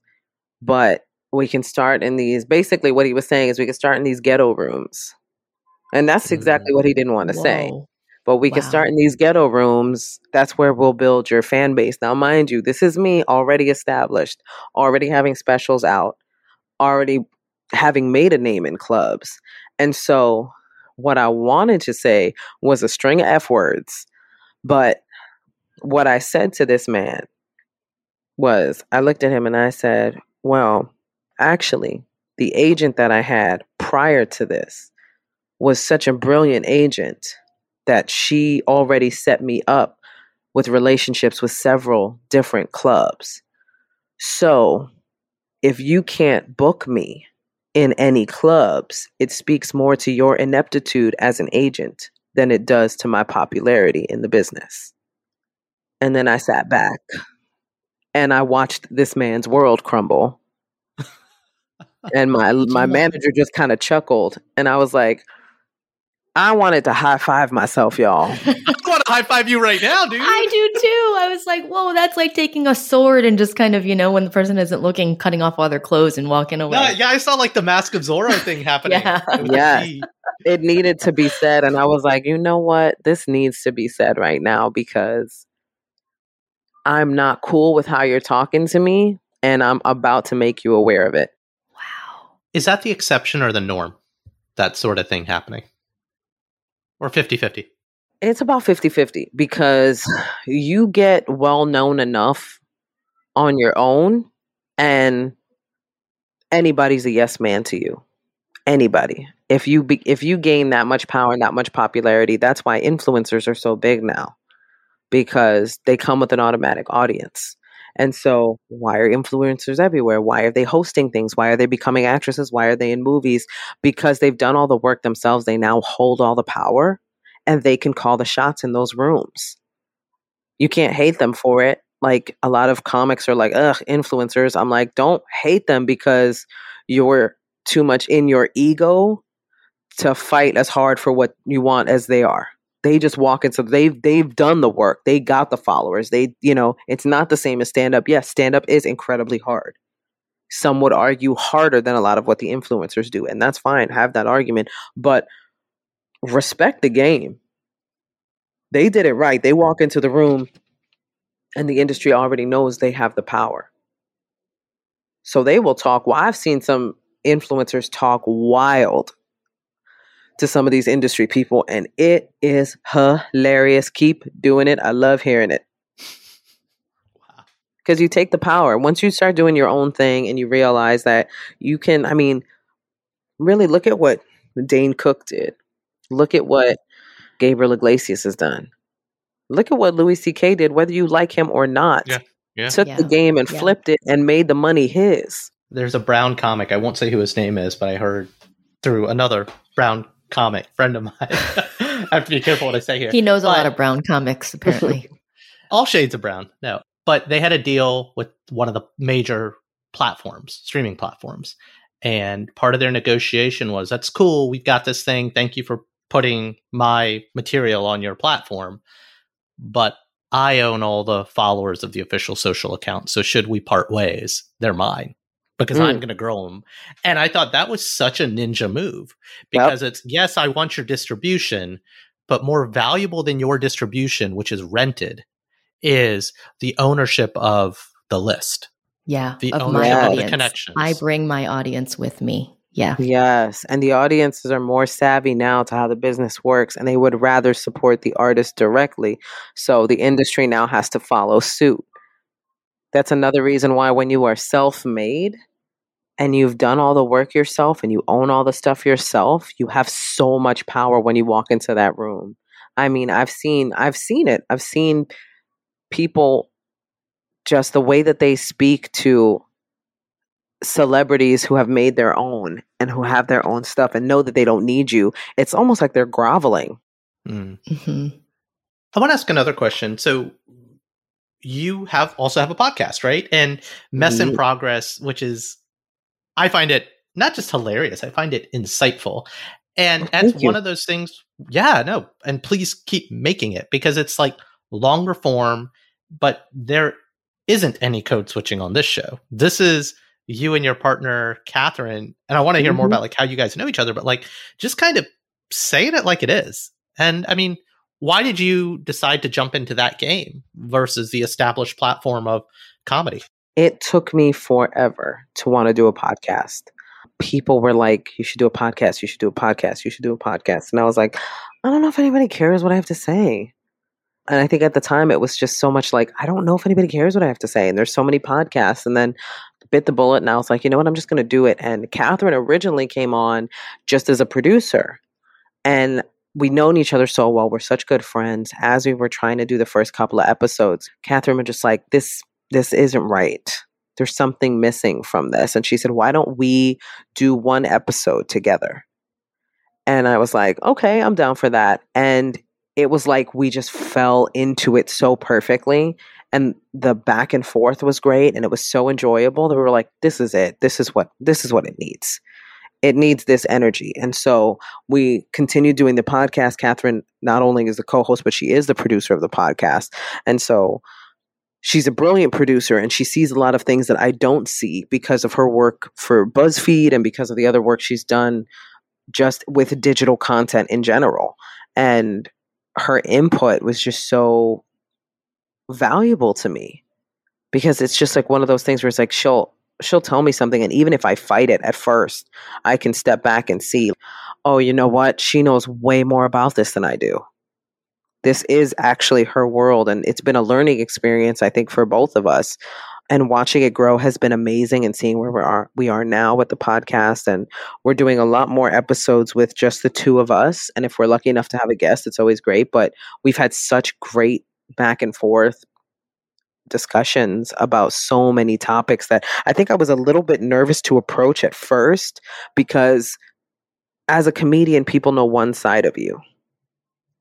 [SPEAKER 1] But we can start in these basically, what he was saying is we can start in these ghetto rooms. And that's exactly what he mm, didn't want to say but we can start in these ghetto rooms. That's where we'll build your fan base. Now, mind you, this is me already established, already having specials out, already having made a name in clubs. And so, what I wanted to say was a string of F words. But what I said to this man was I looked at him and I said, Well, actually, the agent that I had prior to this was such a brilliant agent that she already set me up with relationships with several different clubs. So, if you can't book me in any clubs, it speaks more to your ineptitude as an agent than it does to my popularity in the business. And then I sat back and I watched this man's world crumble. And my my manager just kind of chuckled and I was like I wanted to high five myself, y'all. *laughs*
[SPEAKER 2] I want to high five you right now, dude.
[SPEAKER 3] I do too. I was like, whoa, that's like taking a sword and just kind of, you know, when the person isn't looking, cutting off all their clothes and walking away.
[SPEAKER 2] No, yeah, I saw like the Mask of Zorro thing *laughs* happening.
[SPEAKER 3] Yeah.
[SPEAKER 2] with
[SPEAKER 1] Yes. It needed to be said and i was like you know what this needs to be said right now because i'm not cool with how you're talking to me and i'm about to make you aware of it
[SPEAKER 3] Wow.
[SPEAKER 2] Is that the exception or the norm? That sort of thing happening? Or 50 50?
[SPEAKER 1] it's about 50-50 because you get well known enough on your own and anybody's a yes man to you anybody if you be, if you gain that much power and that much popularity that's why influencers are so big now because they come with an automatic audience And so, why are influencers everywhere? Why are they hosting things? Why are they becoming actresses? Why are they in movies? Because they've done all the work themselves. They now hold all the power and they can call the shots in those rooms. You can't hate them for it. Like a lot of comics are like, ugh, influencers. I'm like, don't hate them because you're too much in your ego to fight as hard for what you want as they are they just walk into they've they've done the work. They got the followers. They you know it's not the same as stand up yes stand up is incredibly hard. Some would argue harder than a lot of what the influencers do and that's fine have that argument but respect the game. They did it right. They walk into the room and the industry already knows they have the power. So they will talk. Well i've seen some influencers talk wild to some of these industry people, and it is hilarious. Keep doing it. I love hearing it. Wow. Because you take the power. Once you start doing your own thing and you realize that you can, I mean, really look at what Dane Cook did. Look at what Gabriel Iglesias has done. Look at what Louis C.K. did, whether you like him or not.
[SPEAKER 2] Yeah. Yeah.
[SPEAKER 1] Took
[SPEAKER 3] Yeah.
[SPEAKER 1] the game and
[SPEAKER 3] Yeah.
[SPEAKER 1] flipped it and made the money his.
[SPEAKER 2] There's a Brown comic. I won't say who his name is, but I heard through another Brown comic friend of mine. *laughs* I have to be careful what I say here.
[SPEAKER 3] He knows a lot of brown comics, apparently. *laughs*
[SPEAKER 2] all shades of brown. No, but they had a deal with one of the major platforms, streaming platforms, and part of their negotiation was, "That's cool. We've got this thing. Thank you for putting my material on your platform, but I own all the followers of the official social account. So should we part ways, they're mine." Because I'm
[SPEAKER 1] Mm.
[SPEAKER 2] going to grow them. And I thought that was such a ninja move because it's, yes, I want your distribution, but more valuable than your distribution, which is rented, is the ownership of the list,
[SPEAKER 3] Yeah.
[SPEAKER 2] the
[SPEAKER 3] of
[SPEAKER 2] ownership
[SPEAKER 3] my
[SPEAKER 1] of the
[SPEAKER 3] audience.
[SPEAKER 2] connections.
[SPEAKER 3] I bring my audience with me. Yeah.
[SPEAKER 1] Yes, and the audiences are more savvy now to how the business works, and they would rather support the artist directly. So the industry now has to follow suit. That's another reason why, when you are self made and you've done all the work yourself and you own all the stuff yourself, you have so much power when you walk into that room. I mean, I've seen, I've seen it. I've seen people just the way that they speak to celebrities who have made their own and who have their own stuff and know that they don't need you. It's almost like they're groveling.
[SPEAKER 2] Mm.
[SPEAKER 3] hmm
[SPEAKER 2] I want to ask another question. So you have also have a podcast, right? And Mess in. Progress, which is I find it not just hilarious, I find it insightful. And
[SPEAKER 1] Oh,
[SPEAKER 2] that's
[SPEAKER 1] you.
[SPEAKER 2] one of those things, yeah, no, and please keep making it because it's like longer form, but there isn't any code switching on this show. This is you and your partner, Catherine, and I want to hear more
[SPEAKER 1] Mhm.
[SPEAKER 2] about like how you guys know each other, but like just kind of saying it like it is. And I mean, why did you decide to jump into that game versus the established platform of comedy?
[SPEAKER 1] It took me forever to want to do a podcast. People were like, you should do a podcast, you should do a podcast, you should do a podcast. And I was like, I don't know if anybody cares what I have to say. And I think at the time it was just so much like, I don't know if anybody cares what I have to say. And there's so many podcasts. And then bit the bullet and I was like, you know what, I'm just going to do it. And Catherine originally came on just as a producer. And we known each other so well. We're such good friends. As we were trying to do the first couple of episodes, Catherine was just like, this, this isn't right. There's something missing from this. And she said, why don't we do one episode together? And I was like, okay, I'm down for that. And it was like we just fell into it so perfectly. And the back and forth was great. And it was so enjoyable that we were like, this is it. This is what this is what it needs. It needs this energy. And so we continued doing the podcast. Catherine not only is the co-host, but she is the producer of the podcast. And so she's a brilliant producer and she sees a lot of things that I don't see because of her work for BuzzFeed and because of the other work she's done just with digital content in general. And her input was just so valuable to me because it's just like one of those things where it's like she'll she'll tell me something and even if I fight it at first, I can step back and see, oh, you know what? She knows way more about this than I do. This is actually her world and it's been a learning experience I think for both of us. And watching it grow has been amazing and seeing where we are we are now with the podcast and we're doing a lot more episodes with just the two of us and if we're lucky enough to have a guest it's always great but we've had such great back and forth discussions about so many topics that I think I was a little bit nervous to approach at first because as a comedian, people know one side of you.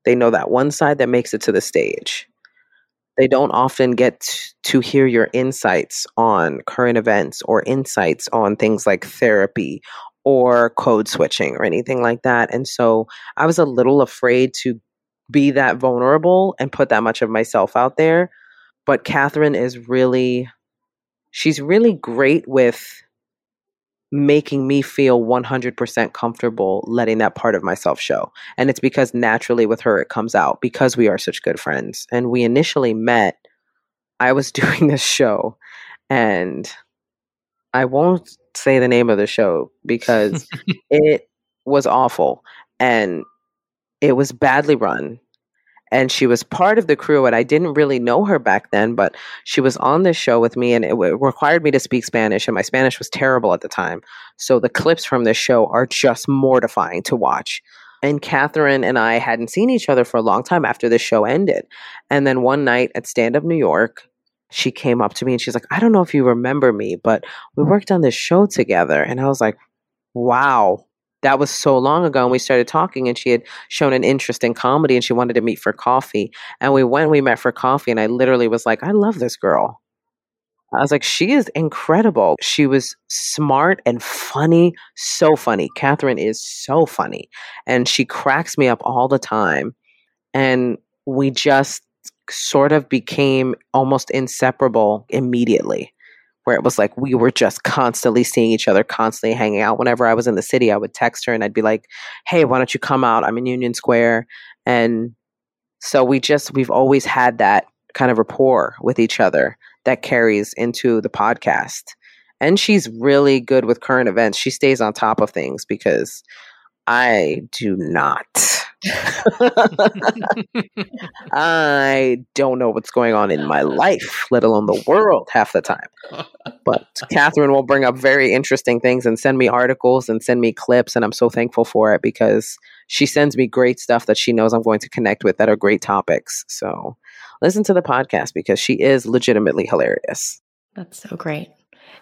[SPEAKER 1] They know that one side that makes it to the stage. They don't often get to hear your insights on current events or insights on things like therapy or code switching or anything like that. And so I was a little afraid to be that vulnerable and put that much of myself out there. But Catherine is really, she's really great with making me feel 100% comfortable letting that part of myself show. And it's because naturally with her, it comes out because we are such good friends. And we initially met, I was *laughs* doing this show, and I won't say the name of the show because *laughs* it was awful and it was badly run and she was part of the crew and i didn't really know her back then but she was on this show with me and it required me to speak spanish and my spanish was terrible at the time. So the clips from this show are just mortifying to watch. And catherine and i hadn't seen each other for a long time after the show ended. And then one night at stand up new york she came up to me and she's like i don't know if you remember me but we worked on this show together. And i was like wow that was so long ago and we started talking and she had shown an interest in comedy and she wanted to meet for coffee. And we went we met for coffee and i literally was like i love this girl. I was like she is incredible. She was smart and funny so funny. Catherine is so funny. And she cracks me up all the time. And we just sort of became almost inseparable immediately where it was like we were just constantly seeing each other, constantly hanging out. Whenever I was in the city, I would text her and I'd be like, "Hey, why don't you come out? I'm in Union Square." And so we just we've always had that kind of rapport with each other that carries into the podcast. And she's really good with current events. She stays on top of things because I do not. *laughs* I don't know what's going on in my life, let alone the world, half the time. But Catherine will bring up very interesting things and send me articles and send me clips, and I'm so thankful for it because she sends me great stuff that she knows I'm going to connect with that are great topics. So listen to the podcast because she is legitimately hilarious.
[SPEAKER 3] That's so great.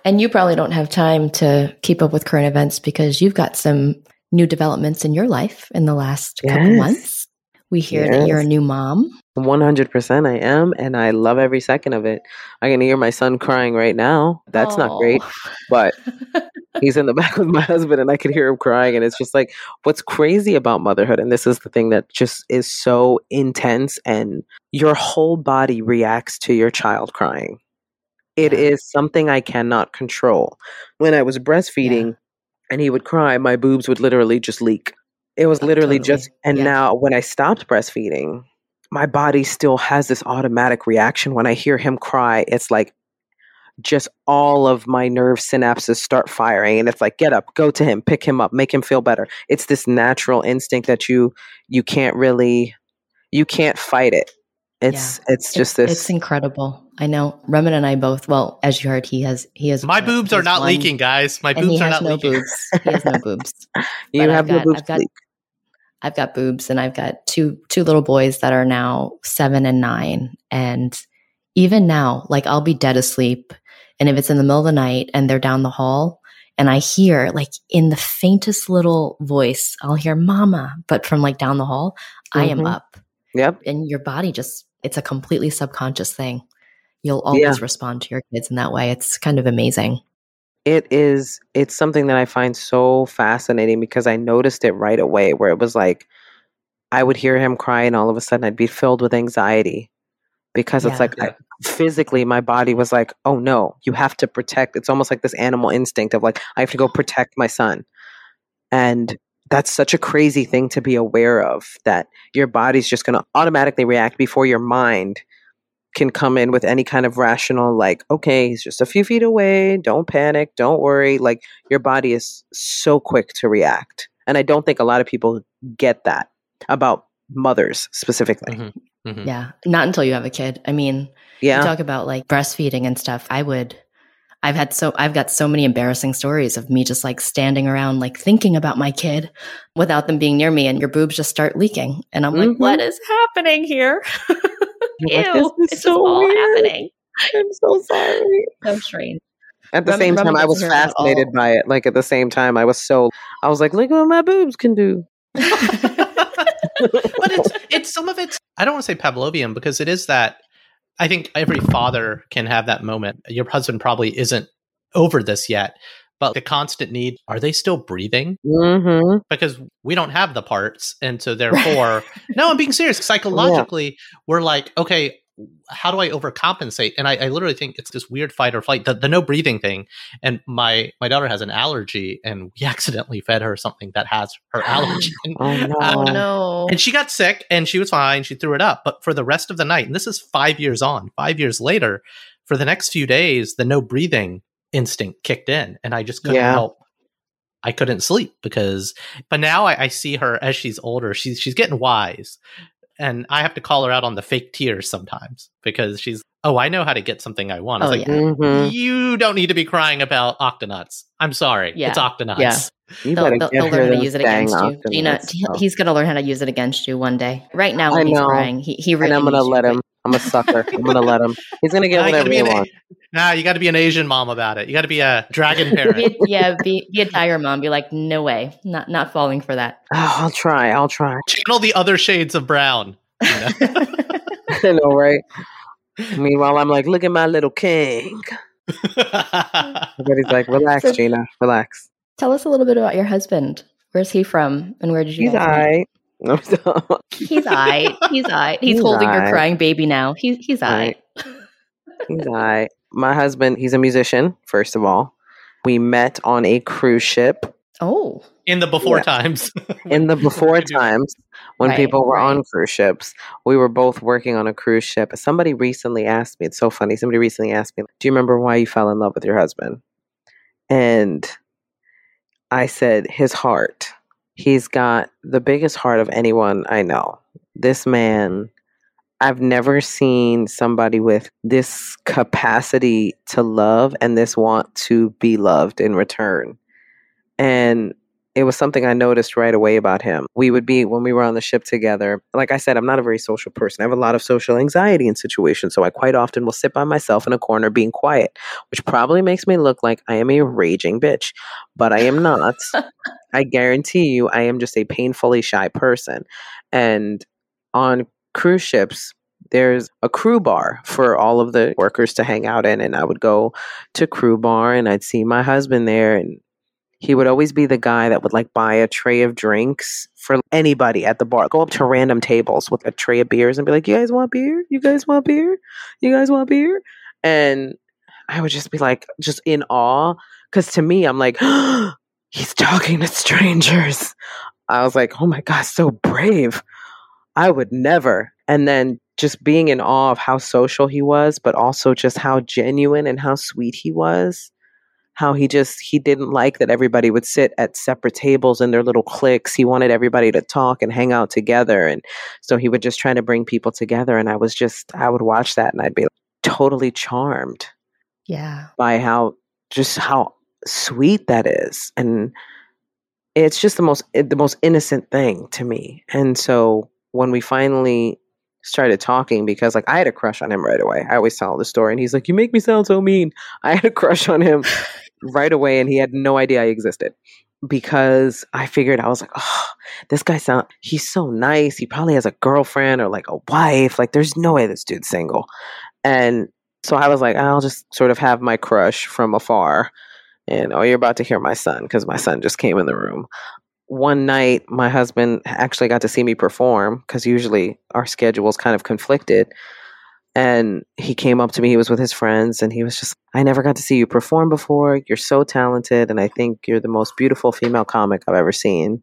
[SPEAKER 3] And you probably don't have time to keep up with current events because you've got some new developments in your life in the last yes. couple months. We hear yes. that you're a new mom.
[SPEAKER 1] 100% I am, and I love every second of it. I can hear my son crying right now. That's Aww. not great, but *laughs* he's in the back with my husband, and I can hear him crying. And it's just like, what's crazy about motherhood, and this is the thing that just is so intense, and your whole body reacts to your child crying. It yeah. is something I cannot control. When I was breastfeeding, yeah and he would cry, my boobs would literally just leak. It was oh, literally totally. just, and yeah. now when I stopped breastfeeding, my body still has this automatic reaction. When I hear him cry, it's like just all of my nerve synapses start firing and it's like get up go to him pick him up make him feel better it's this natural instinct that you you can't really you can't fight it it's yeah. it's just this.
[SPEAKER 3] It's incredible. I know. Raman and I both. Well, as you heard, he has he has.
[SPEAKER 2] My boobs are not one, leaking, guys. My boobs are not
[SPEAKER 3] no
[SPEAKER 2] leaking.
[SPEAKER 3] Boobs. He has no *laughs* boobs.
[SPEAKER 1] you but have got, no boobs.
[SPEAKER 3] I've got, I've got boobs, and I've got two two little boys that are now seven and nine, and even now, like I'll be dead asleep, and if it's in the middle of the night and they're down the hall, and I hear like in the faintest little voice, I'll hear "Mama," but from like down the hall, mm-hmm. I am mm-hmm. up
[SPEAKER 1] Yep.
[SPEAKER 3] And your body just, it's a completely subconscious thing. You'll always yeah. respond to your kids in that way. It's kind of amazing.
[SPEAKER 1] It is, it's something that I find so fascinating because I noticed it right away where it was like, I would hear him cry and all of a sudden I'd be filled with anxiety because yeah. it's like I, physically my body was like, oh no, you have to protect. It's almost like this animal instinct of like, I have to go protect my son. And that's such a crazy thing to be aware of that your body's just going to automatically react before your mind can come in with any kind of rational like okay he's just a few feet away don't panic don't worry like your body is so quick to react and i don't think a lot of people get that about mothers specifically
[SPEAKER 3] mm-hmm. Mm-hmm. yeah not until you have a kid i mean yeah talk about like breastfeeding and stuff i would I've had so I've got so many embarrassing stories of me just like standing around like thinking about my kid without them being near me and your boobs just start leaking and I'm mm-hmm. like what is happening here? *laughs* Ew,
[SPEAKER 1] like, this is so all weird. happening. I'm so sorry.
[SPEAKER 3] So strange.
[SPEAKER 1] At the
[SPEAKER 3] Remy-
[SPEAKER 1] same
[SPEAKER 3] Remy
[SPEAKER 1] time, I was
[SPEAKER 3] hear that at
[SPEAKER 1] fascinated by it. Like at the same time, I was so I was like, look what my boobs can do. *laughs*
[SPEAKER 2] but it's *laughs* it's some of it's I don't want to say Pavlovian because it is that I think every father can have that moment. Your husband probably isn't over this yet, but the constant need, are they still breathing?
[SPEAKER 1] Mm-hmm.
[SPEAKER 2] Because we don't have the parts. And so *laughs* therefore, no, I'm being serious. Psychologically, we're like, okay, how do I overcompensate? And I, I literally think it's this weird fight or flight, the, the no breathing thing. And my my daughter has an allergy, and we *laughs* accidentally fed her something that has her allergy. *gasps*
[SPEAKER 1] Oh no. *laughs*
[SPEAKER 2] uh,
[SPEAKER 3] Oh no.
[SPEAKER 2] and she got sick and she was fine. She threw it up. But for the rest of the night, and this is five years on, five years later, for the next few days, the no breathing instinct kicked in. And I just couldn't
[SPEAKER 1] Yeah.
[SPEAKER 2] help. I couldn't sleep because, but now I, I see her as she's older. She's she's getting wise, and I have to call her out on the fake tears sometimes because she's oh I know how to get something I want. I was
[SPEAKER 3] Oh,
[SPEAKER 2] like,
[SPEAKER 3] yeah.
[SPEAKER 1] Mhm.
[SPEAKER 2] you don't need to be crying about octonauts. I'm sorry,
[SPEAKER 3] Yeah.
[SPEAKER 2] it's octonauts.
[SPEAKER 3] Yeah.
[SPEAKER 1] You
[SPEAKER 3] They'll, they'll, they'll learn how to use it against you. Gina,
[SPEAKER 1] Octonauts.
[SPEAKER 3] he's going to learn how to use it against you one day. Right now,
[SPEAKER 1] I
[SPEAKER 3] when he's crying, he, he really
[SPEAKER 1] and I'm gonna let him. I'm a sucker. I'm gonna let him. He's gonna get
[SPEAKER 2] Nah, you gotta
[SPEAKER 1] whatever he wants.
[SPEAKER 2] Nah, you got to be an Asian mom about it. You got to be a dragon *laughs* parent.
[SPEAKER 3] a- yeah, be, be a tiger mom. Be like, no way, not not falling for that.
[SPEAKER 1] Oh, *sighs* I'll try. I'll try.
[SPEAKER 2] Channel the other shades of brown. you know? *laughs* *laughs*
[SPEAKER 1] I know, right? Meanwhile, I'm like, look at my little king. Everybody's like, relax,
[SPEAKER 3] So-
[SPEAKER 1] Gina, relax.
[SPEAKER 3] Tell us a little bit about your husband. Where's he from, and where did you
[SPEAKER 1] He's alright. No.
[SPEAKER 3] He's alright. He's alright. He's,
[SPEAKER 1] He's
[SPEAKER 3] holding your crying baby now. He's he's alright.
[SPEAKER 1] Right. He's alright. My husband, he's a musician. First of all, we met on a cruise ship
[SPEAKER 3] Oh,
[SPEAKER 2] In the before
[SPEAKER 1] Yeah.
[SPEAKER 2] times. *laughs*
[SPEAKER 1] in the before times when
[SPEAKER 3] Right,
[SPEAKER 1] people were
[SPEAKER 3] right.
[SPEAKER 1] on cruise ships. We were both working on a cruise ship. Somebody recently asked me, it's so funny. Somebody recently asked me, Do you remember why you fell in love with your husband? And I said, His heart. He's got the biggest heart of anyone I know. This man, I've never seen somebody with this capacity to love and this want to be loved in return. And it was something I noticed right away about him. We would be, when we were on the ship together, like I said, I'm not a very social person. I have a lot of social anxiety in situations. So I quite often will sit by myself in a corner being quiet, which probably makes me look like I am a raging bitch, but I am not. *laughs* I guarantee you, I am just a painfully shy person. And on cruise ships, there's a crew bar for all of the workers to hang out in. And I would go to crew bar and I'd see my husband there and he would always be the guy that would like buy a tray of drinks for anybody at the bar. Go up to random tables with a tray of beers and be like, "You guys want beer? You guys want beer? You guys want beer?" And I would just be like, just in awe, because to me, I'm like, *gasps* he's talking to strangers. I was like, oh my god, so brave. I would never. And then just being in awe of how social he was, but also just how genuine and how sweet he was how he just he didn't like that everybody would sit at separate tables in their little cliques he wanted everybody to talk and hang out together and so he would just try to bring people together and i was just i would watch that and i'd be totally charmed
[SPEAKER 3] yeah.
[SPEAKER 1] by how just how sweet that is and it's just the most eh, the most innocent thing to me and so when we finally started talking because like I had a crush on him right away. I always tell the story and he's like, You make me sound so mean. I had a crush on him *laughs* right away and he had no idea I existed. Because I figured I was like, oh, this guy sound he's so nice. He probably has a girlfriend or like a wife. Like there's no way this dude's single. And so I was like, I'll just sort of have my crush from afar. And oh, you're about to hear my son because my son just came in the room one night my husband actually got to see me perform because usually our schedules kind of conflicted and he came up to me he was with his friends and he was just i never got to see you perform before. You're so talented and i think you're the most beautiful female comic i've ever seen.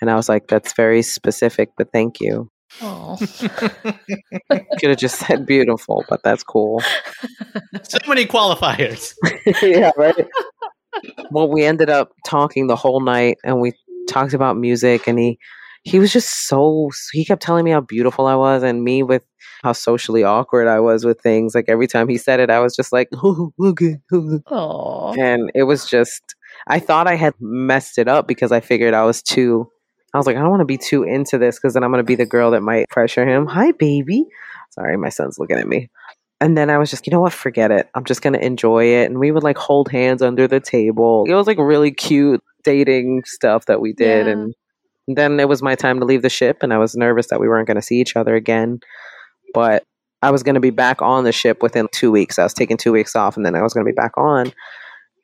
[SPEAKER 1] And i was like that's very specific but thank you.
[SPEAKER 3] Oh. *laughs*
[SPEAKER 1] could have just said beautiful but that's cool.
[SPEAKER 2] So many qualifiers. *laughs*
[SPEAKER 1] yeah right? Well we ended up talking the whole night and we talked about music and he he was just so he kept telling me how beautiful I was and me with how socially awkward I was with things like every time he said it I was just like oh, *laughs* okay
[SPEAKER 3] Oh.
[SPEAKER 1] and it was just I thought I had messed it up because I figured I was too I was like I don't want to be too into this because then I'm going to be the girl that might pressure him hi baby sorry my son's looking at me And then I was just, you know what, forget it. I'm just going to enjoy it. And we would like hold hands under the table. It was like really cute dating stuff that we did.
[SPEAKER 4] Yeah.
[SPEAKER 1] And then it was my time to leave the ship. And I was nervous that we weren't going to see each other again. But I was going to be back on the ship within two weeks. I was taking two weeks off and then I was going to be back on.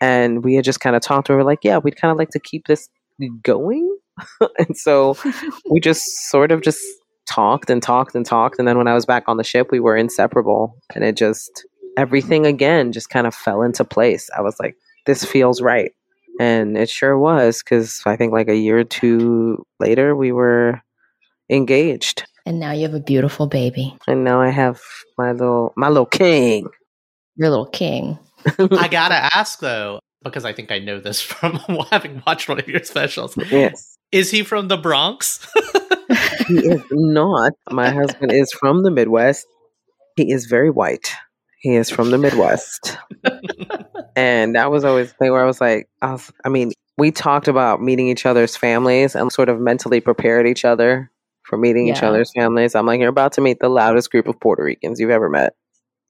[SPEAKER 1] And we had just kind of talked. and We were like, yeah, we'd kind of like to keep this going. *laughs* and so *laughs* we just sort of just talked and talked and talked. And then when I was back on the ship, we were inseparable. And it just, everything again just kind of fell into place. I was like, this feels right. And it sure was because I think like a year or two later, we were engaged.
[SPEAKER 3] And now you have a beautiful baby.
[SPEAKER 1] And now I have my little, my little king.
[SPEAKER 3] Your little king. *laughs*
[SPEAKER 2] I gotta ask though, because I think I know this *laughs* from *laughs* having watched one of your specials.
[SPEAKER 1] Yes.
[SPEAKER 2] Is he from the Bronx?
[SPEAKER 1] He is not. My husband is from the Midwest. He is very white. He is from the Midwest. And that was always the thing where I was like, I, was, I mean, we talked about meeting each other's families and sort of mentally prepared each other for meeting each other's families. I'm like, you're about to meet the loudest group of Puerto Ricans you've ever met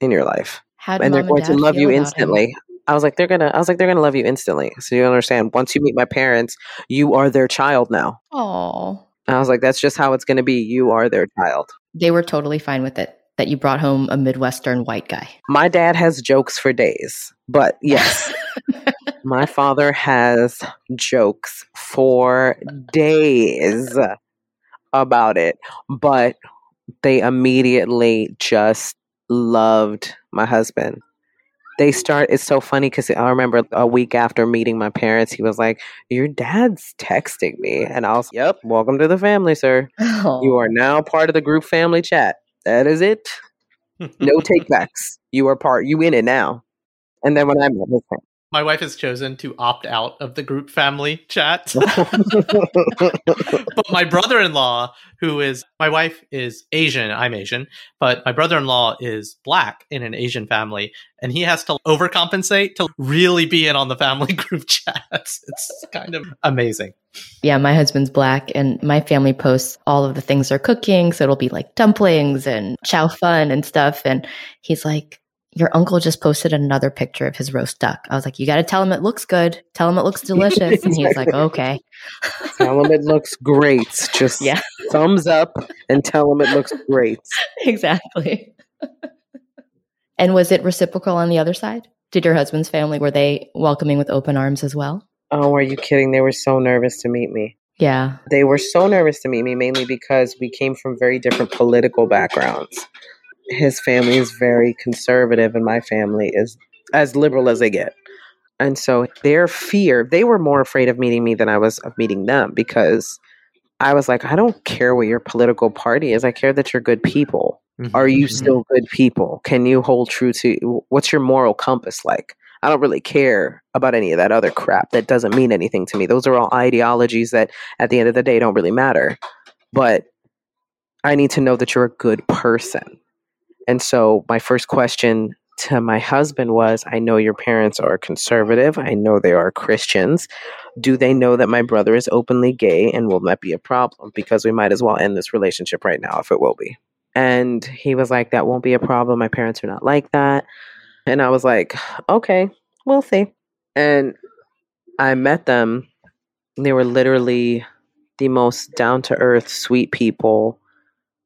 [SPEAKER 1] in your life.
[SPEAKER 3] How
[SPEAKER 1] and they're going to love you
[SPEAKER 3] about him?
[SPEAKER 1] instantly. I was like, they're gonna. I was like, they're gonna love you instantly. So you understand. Once you meet my parents, you are their child now.
[SPEAKER 3] Oh,
[SPEAKER 1] I was like, that's just how it's gonna be. You are their child.
[SPEAKER 3] they were totally fine with it. That you brought home a Midwestern white guy.
[SPEAKER 1] My dad has jokes for days, but yes, *laughs* my father has jokes for days about it. But they immediately just loved my husband. They start. It's so funny because I remember a week after meeting my parents, he was like, "Your dad's texting me," and I was, "Yep, welcome to the family, sir. Oh. You are now part of the group family chat. That is it. *laughs* No takebacks. You are part. You in it now." And then when I met his
[SPEAKER 2] My wife has chosen to opt out of the group family chat. *laughs* but my brother-in-law who is my wife is asian i'm asian but my brother-in-law is black in an asian family and he has to overcompensate to really be in on the family *laughs* group chats it's kind of amazing
[SPEAKER 3] Yeah, my husband's black, and my family posts all of the things they're cooking. So it'll be like dumplings and chow fun and stuff. And he's like, Your uncle just posted another picture of his roast duck. I was like, You got to tell him it looks good. Tell him it looks *laughs* delicious. And he's like, Okay.
[SPEAKER 1] Tell him it looks great. Just
[SPEAKER 3] Yeah.
[SPEAKER 1] thumbs up and tell him it looks great. *laughs*
[SPEAKER 3] exactly. and was it reciprocal on the other side? Did your husband's family, were they welcoming with open arms as well?
[SPEAKER 1] Oh, are you kidding? They were so nervous to meet me.
[SPEAKER 3] Yeah.
[SPEAKER 1] They were so nervous to meet me mainly because we came from very different political backgrounds. His family is very conservative, and my family is as liberal as they get. And so their fear, they were more afraid of meeting me than I was of meeting them because I was like, I don't care what your political party is. I care that you're good people. Mm-hmm, are you mm-hmm. still good people? Can you hold true to what's your moral compass like? I don't really care about any of that other crap. That doesn't mean anything to me. Those are all ideologies that at the end of the day don't really matter. But I need to know that you're a good person. And so my first question to my husband was I know your parents are conservative. I know they are Christians. Do they know that my brother is openly gay and will that be a problem? Because we might as well end this relationship right now if it will be. And he was like, That won't be a problem. My parents are not like that. And I was like, Okay, we'll see. And I met them. They were literally the most down to earth, sweet people,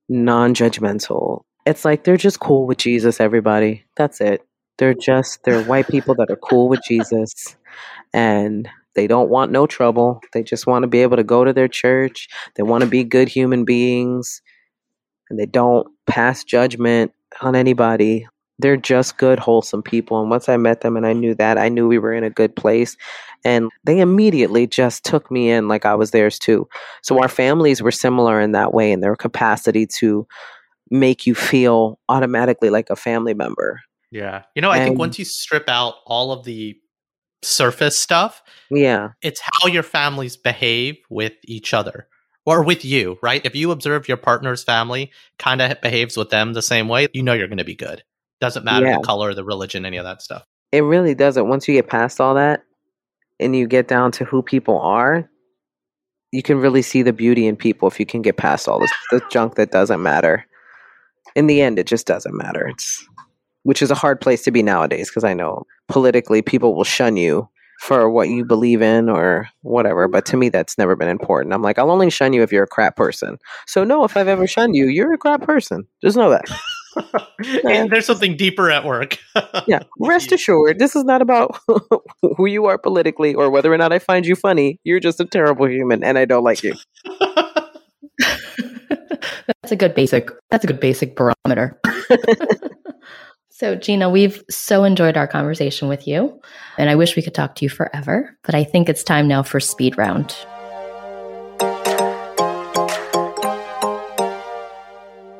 [SPEAKER 1] non judgmental. It's like they're just cool with Jesus, everybody. That's it. They're just, they're white people that are cool with Jesus. And they don't want no trouble. They just want to be able to go to their church. They want to be good human beings. And they don't pass judgment on anybody. They're just good, wholesome people. And once I met them and I knew that, I knew we were in a good place. And they immediately just took me in like I was theirs too. So our families were similar in that way in their capacity to make you feel automatically like a family member.
[SPEAKER 2] yeah you know i think once you strip out all of the surface stuff
[SPEAKER 1] Yeah.
[SPEAKER 2] it's how your families behave with each other or with you, right? If you observe your partner's family kind of behaves with them the same way, you know you're going to be good. Doesn't matter
[SPEAKER 1] Yeah.
[SPEAKER 2] the color, the religion, any of that stuff.
[SPEAKER 1] It really doesn't. Once you get past all that and you get down to who people are, you can really see the beauty in people if you can get past all this the junk that doesn't matter. In the end, it just doesn't matter. It's which is a hard place to be nowadays because I know politically people will shun you for what you believe in or whatever. But to me, that's never been important. I'm like, I'll only shun you if you're a crap person. So, no, if I've ever shunned you, you're a crap person. Just know that. *laughs*
[SPEAKER 2] And There's something deeper at work. *laughs*
[SPEAKER 1] Yeah. Rest assured, this is not about *laughs* who you are politically or whether or not I find you funny. You're just a terrible human and I don't like you.
[SPEAKER 3] That's a good basic. That's a good basic barometer. *laughs* so, Gina, we've so enjoyed our conversation with you, and I wish we could talk to you forever. But I think it's time now for speed round.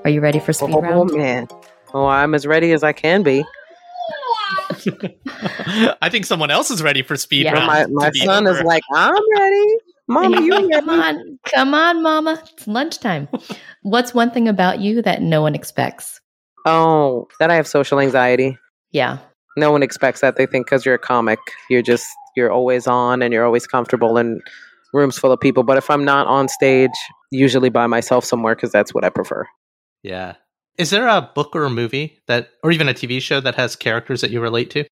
[SPEAKER 3] Are you ready for speed
[SPEAKER 1] oh,
[SPEAKER 3] round?
[SPEAKER 1] man. Oh, I'm as ready as I can be. *laughs*
[SPEAKER 2] I think someone else is ready for speed
[SPEAKER 3] Yeah.
[SPEAKER 2] round.
[SPEAKER 1] My, my
[SPEAKER 2] be
[SPEAKER 1] son is like, I'm ready. Mama, *laughs* you ready?
[SPEAKER 3] come on, come on, Mama. It's lunchtime. What's one thing about you that no one expects?
[SPEAKER 1] Oh, that I have social anxiety.
[SPEAKER 3] Yeah,
[SPEAKER 1] No one expects that. They think because you're a comic, you're just you're always on and you're always comfortable in rooms full of people. But if I'm not on stage, usually by myself somewhere, because that's what I prefer.
[SPEAKER 2] Yeah. Is there a book or a movie that, or even a TV show that has characters that you relate to?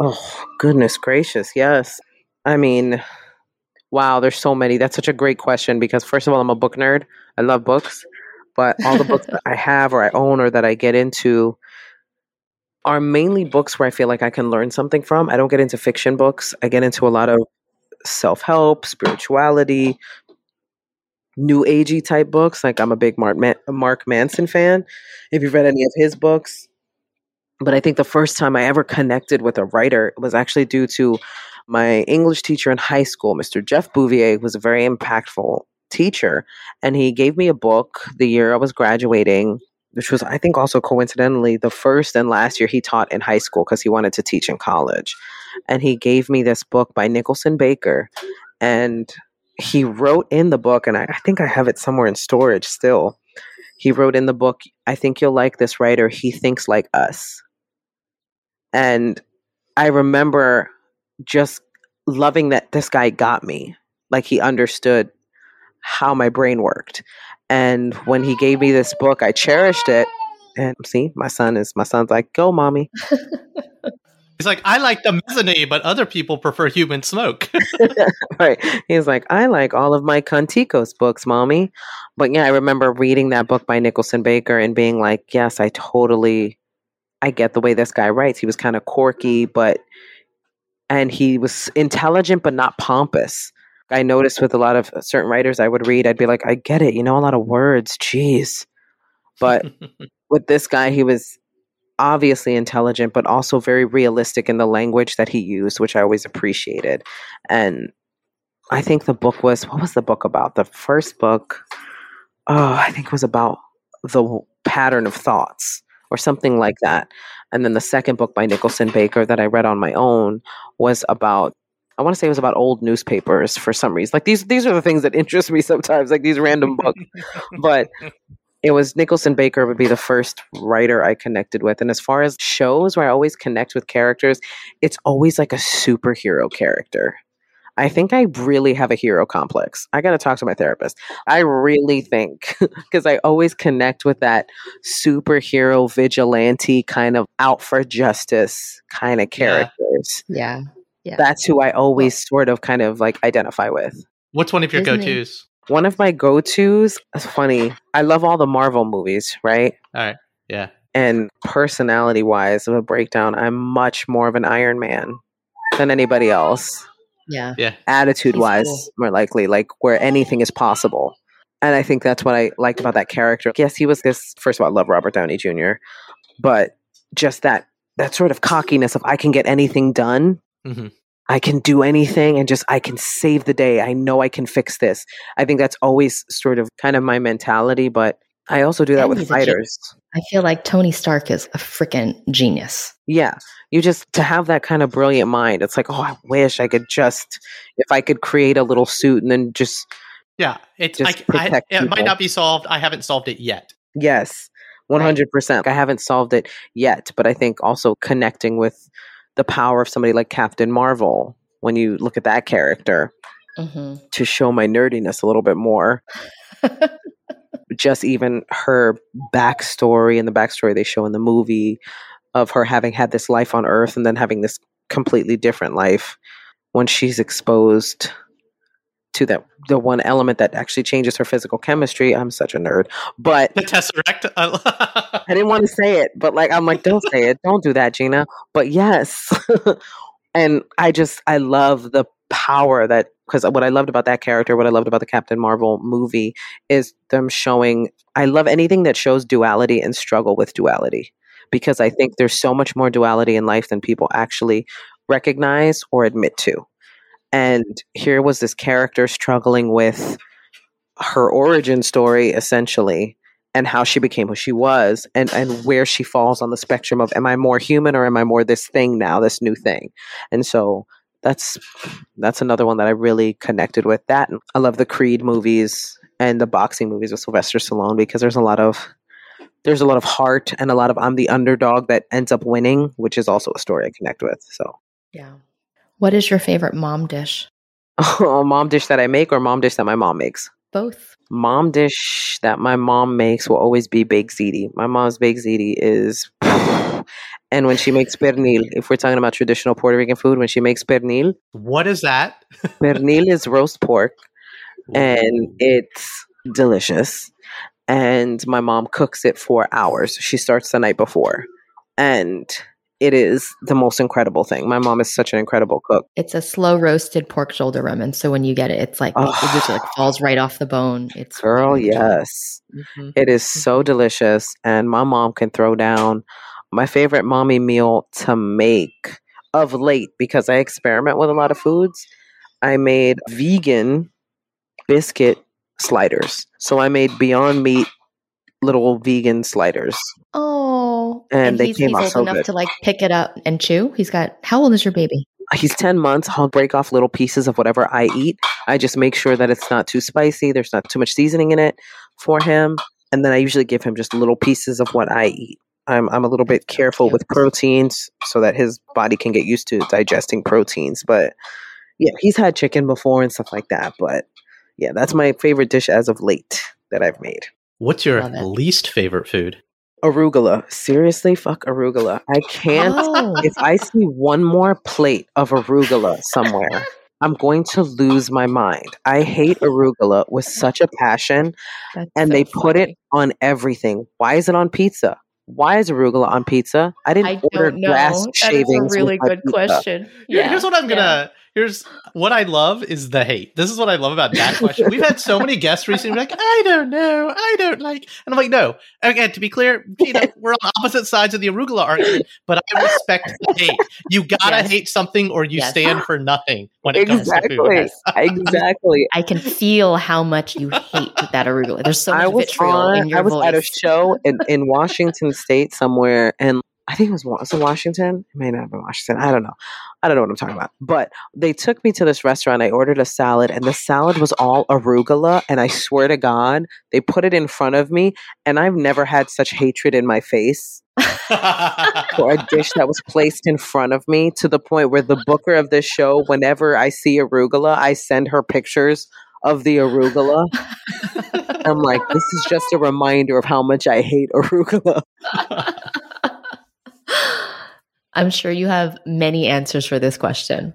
[SPEAKER 1] Oh goodness gracious, yes. I mean, wow, there's so many. That's such a great question because first of all, I'm a book nerd. I love books, but all the books that I have or I own or that I get into are mainly books where I feel like I can learn something from. I don't get into fiction books. I get into a lot of self-help, spirituality, new agey type books. Like I'm a big Mark, Man- Mark Manson fan. If you've read any of his books, but I think the first time I ever connected with a writer was actually due to my English teacher in high school, Mr. Jeff Bouvier, was a very impactful teacher, and he gave me a book the year I was graduating, which was, I think, also coincidentally the first and last year he taught in high school because he wanted to teach in college, and he gave me this book by Nicholson Baker, and he wrote in the book, and I, I think I have it somewhere in storage still. He wrote in the book, I think you'll like this writer. He thinks like us. And I remember just loving that this guy got me. Like he understood how my brain worked. And when he gave me this book, I cherished it. And see, my son is my son's like, "Go, mommy." *laughs*
[SPEAKER 2] He's like, I like the mezzanine, but other people prefer human smoke. *laughs*
[SPEAKER 1] right. He's like, I like all of my Canticos books, mommy. But yeah, I remember reading that book by Nicholson Baker and being like, yes, I totally, I get the way this guy writes. He was kind of quirky, but, and he was intelligent, but not pompous. I noticed with a lot of certain writers I would read, I'd be like, I get it. You know, a lot of words. Jeez. But *laughs* with this guy, he was obviously intelligent, but also very realistic in the language that he used, which I always appreciated. And I think the book was what was the book about? The first book, oh, I think it was about the pattern of thoughts or something like that. And then the second book by Nicholson Baker that I read on my own was about I want to say it was about old newspapers for some reason. Like these these are the things that interest me *laughs* sometimes, like these random books. *laughs* but it was Nicholson Baker would be the first writer I connected with. And as far as shows where I always connect with characters, it's always like a superhero character. I think I really have a hero complex. I got to talk to my therapist. I really think *laughs* because I always connect with that superhero vigilante kind of out for justice kind of characters.
[SPEAKER 3] yeah, yeah.
[SPEAKER 1] That's who I always sort of kind of like identify with.
[SPEAKER 2] What's one of your go tos?
[SPEAKER 1] One of my go tos, it's funny. I love all the Marvel movies, right?
[SPEAKER 2] All right. Yeah.
[SPEAKER 1] And personality wise, of a breakdown, I'm much more of an Iron Man than anybody else.
[SPEAKER 3] yeah.
[SPEAKER 2] Yeah.
[SPEAKER 1] Attitude wise,
[SPEAKER 3] cool.
[SPEAKER 1] more likely, like where anything is possible. And I think that's what I liked about that character. Yes, he was this. First of all, I love Robert Downey Jr., but just that that sort of cockiness of I can get anything done.
[SPEAKER 2] Hmm
[SPEAKER 1] I can do anything and just I can save the day. I know I can fix this. I think that's always sort of kind of my mentality, but I also do that
[SPEAKER 3] And
[SPEAKER 1] with
[SPEAKER 3] he's
[SPEAKER 1] fighters.
[SPEAKER 3] I feel like Tony Stark is a freaking genius.
[SPEAKER 1] Yeah. You just to have that kind of brilliant mind. It's like, oh, I wish I could just if I could create a little suit and then just
[SPEAKER 2] Yeah. It's
[SPEAKER 1] Just
[SPEAKER 2] I, I,
[SPEAKER 1] protect
[SPEAKER 2] it might not be solved. I haven't solved it yet.
[SPEAKER 1] yes, 100%. I haven't solved it yet, but I think also connecting with the power of somebody like Captain Marvel when you look at that character
[SPEAKER 3] hmm
[SPEAKER 1] to show my nerdiness a little bit more. *laughs* just even her backstory and the backstory they show in the movie of her having had this life on earth and then having this completely different life when she's exposed to that the one element that actually changes her physical chemistry. I'm such a nerd, but
[SPEAKER 2] The Tesseract.
[SPEAKER 1] I *laughs* didn't want to say it, but like I'm like, don't say it, don't do that, Gina. But yes, *laughs* and I just I love the power that because what I loved about that character, what I loved about the Captain Marvel movie is them showing. I love anything that shows duality and struggle with duality because I think there's so much more duality in life than people actually recognize or admit to. And here was this character struggling with her origin story essentially and how she became who she was and and where she falls on the spectrum of am I more human or am I more this thing now, this new thing. And so that's that's another one that I really connected with. That I love the Creed movies and the boxing movies with Sylvester Stallone because there's a lot of there's a lot of heart and a lot of I'm the underdog that ends up winning, which is also a story I connect with. So
[SPEAKER 3] Yeah. What is your favorite mom dish?
[SPEAKER 1] a *laughs* mom dish that I make or mom dish that my mom makes.
[SPEAKER 3] Both.
[SPEAKER 1] Mom dish that my mom makes will always be baked ziti. My mom's baked ziti is, *sighs* and when she makes pernil, if we're talking about traditional Puerto Rican food, when she makes pernil,
[SPEAKER 2] what is that? *laughs*
[SPEAKER 1] pernil is roast pork, and it's delicious. And my mom cooks it for hours. She starts the night before, and it is the most incredible thing. My mom is such an incredible cook.
[SPEAKER 3] It's a slow roasted pork shoulder Raman. So when you get it, it's like
[SPEAKER 1] Oh.
[SPEAKER 3] it just like falls right off the bone. It's
[SPEAKER 1] Girl,
[SPEAKER 3] really
[SPEAKER 1] yes.
[SPEAKER 3] Mhm.
[SPEAKER 1] It is so delicious, and my mom can throw down my favorite mommy meal to make of late because I experiment with a lot of foods. I made vegan biscuit sliders. So I made Beyond Meat little vegan sliders.
[SPEAKER 3] Oh,
[SPEAKER 1] And they
[SPEAKER 3] he's,
[SPEAKER 1] came
[SPEAKER 3] he's
[SPEAKER 1] out
[SPEAKER 3] old
[SPEAKER 1] so
[SPEAKER 3] enough
[SPEAKER 1] good.
[SPEAKER 3] to like pick it up and chew. He's got how old is your baby?
[SPEAKER 1] Uh, he's 10 months. I'll break off little pieces of whatever I eat. I just make sure that it's not too spicy. There's not too much seasoning in it for him. And then I usually give him just little pieces of what I eat. I'm, I'm a little bit careful with proteins so that his body can get used to digesting proteins. But yeah, he's had chicken before and stuff like that. But yeah, that's my favorite dish as of late that I've made.
[SPEAKER 2] What's your least favorite food?
[SPEAKER 1] Arugula. Seriously, fuck arugula. I can't.
[SPEAKER 3] Oh,
[SPEAKER 1] if I see one more plate of arugula somewhere, I'm going to lose my mind. I hate arugula with such a passion,
[SPEAKER 3] that's
[SPEAKER 1] and
[SPEAKER 3] so
[SPEAKER 1] they put it on everything. Why is it on pizza? Why is arugula on pizza? I didn't
[SPEAKER 3] I
[SPEAKER 1] order
[SPEAKER 3] don't know.
[SPEAKER 1] grass
[SPEAKER 3] That
[SPEAKER 1] shavings.
[SPEAKER 3] is a really good
[SPEAKER 1] pizza.
[SPEAKER 3] question. Yeah.
[SPEAKER 2] Here's what I'm
[SPEAKER 3] yeah.
[SPEAKER 2] gonna. Here's what I love is the hate. This is what I love about that question. We've had so many guests recently like, I don't know, I don't like, and I'm like, no. Again, to be clear, you know, *laughs* we're on opposite sides of the arugula argument, but I respect the hate. You gotta
[SPEAKER 3] Yes.
[SPEAKER 2] hate something, or you
[SPEAKER 3] Yes.
[SPEAKER 2] stand for nothing when it comes to
[SPEAKER 1] Exactly.
[SPEAKER 2] food. *laughs*
[SPEAKER 1] exactly.
[SPEAKER 3] I can feel how much you hate that arugula. There's so much
[SPEAKER 1] I was
[SPEAKER 3] vitriol in
[SPEAKER 1] on.
[SPEAKER 3] your
[SPEAKER 1] I was
[SPEAKER 3] voice.
[SPEAKER 1] at a show in, in Washington State somewhere, and I think it was, Wa- was it Washington. It may not have been Washington. I don't know. I don't know what I'm talking about. But they took me to this restaurant. I ordered a salad, and the salad was all arugula. And I swear to God, they put it in front of me, and I've never had such hatred in my face *laughs* for a dish that was placed in front of me to the point where the booker of this show, whenever I see arugula, I send her pictures of the arugula. *laughs* I'm like, this is just a reminder of how much I hate arugula. *laughs*
[SPEAKER 3] I'm sure you have many answers for this question.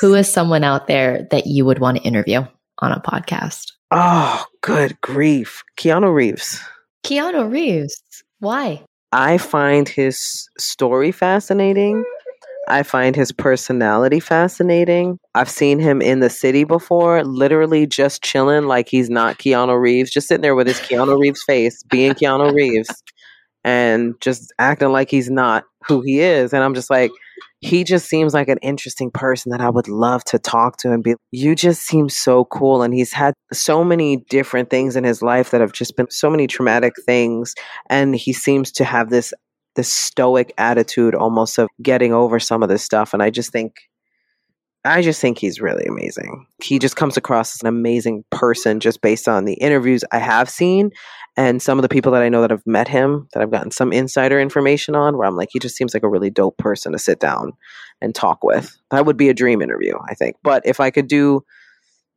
[SPEAKER 3] Who is someone out there that you would want to interview on a podcast?
[SPEAKER 1] Oh, good grief. Keanu Reeves.
[SPEAKER 3] Keanu Reeves. Why?
[SPEAKER 1] I find his story fascinating. I find his personality fascinating. I've seen him in the city before, literally just chilling like he's not Keanu Reeves, just sitting there with his Keanu Reeves face, being Keanu *laughs* Reeves, and just acting like he's not who he is. And I'm just like, he just seems like an interesting person that I would love to talk to and be, you just seem so cool. And he's had so many different things in his life that have just been so many traumatic things. And he seems to have this this stoic attitude almost of getting over some of this stuff. And I just think I just think he's really amazing. He just comes across as an amazing person just based on the interviews I have seen and some of the people that I know that have met him that I've gotten some insider information on where I'm like, he just seems like a really dope person to sit down and talk with. That would be a dream interview, I think. But if I could do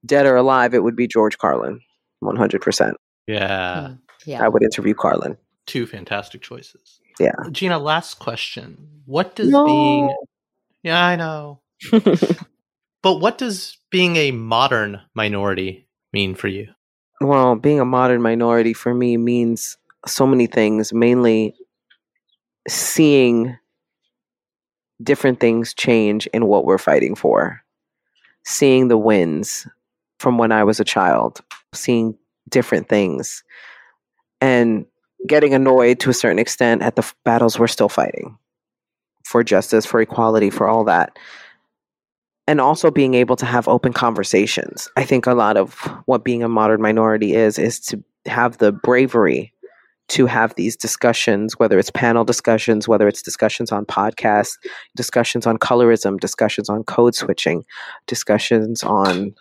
[SPEAKER 1] dead or alive, it would be George Carlin, 100%.
[SPEAKER 2] yeah,
[SPEAKER 3] Hmm. Yeah.
[SPEAKER 1] I would interview Carlin.
[SPEAKER 2] two fantastic choices.
[SPEAKER 1] Yeah.
[SPEAKER 2] Gina, last question. What does
[SPEAKER 1] No.
[SPEAKER 2] being Yeah, I know. *laughs* But what does being a modern minority mean for you?
[SPEAKER 1] well, being a modern minority for me means so many things, mainly seeing different things change in what we're fighting for. Seeing the wins from when I was a child, seeing different things, and getting annoyed to a certain extent at the f- battles we're still fighting for justice, for equality, for all that. And also being able to have open conversations. I think a lot of what being a modern minority is, is to have the bravery to have these discussions, whether it's panel discussions, whether it's discussions on podcasts, discussions on colorism, discussions on code switching, discussions on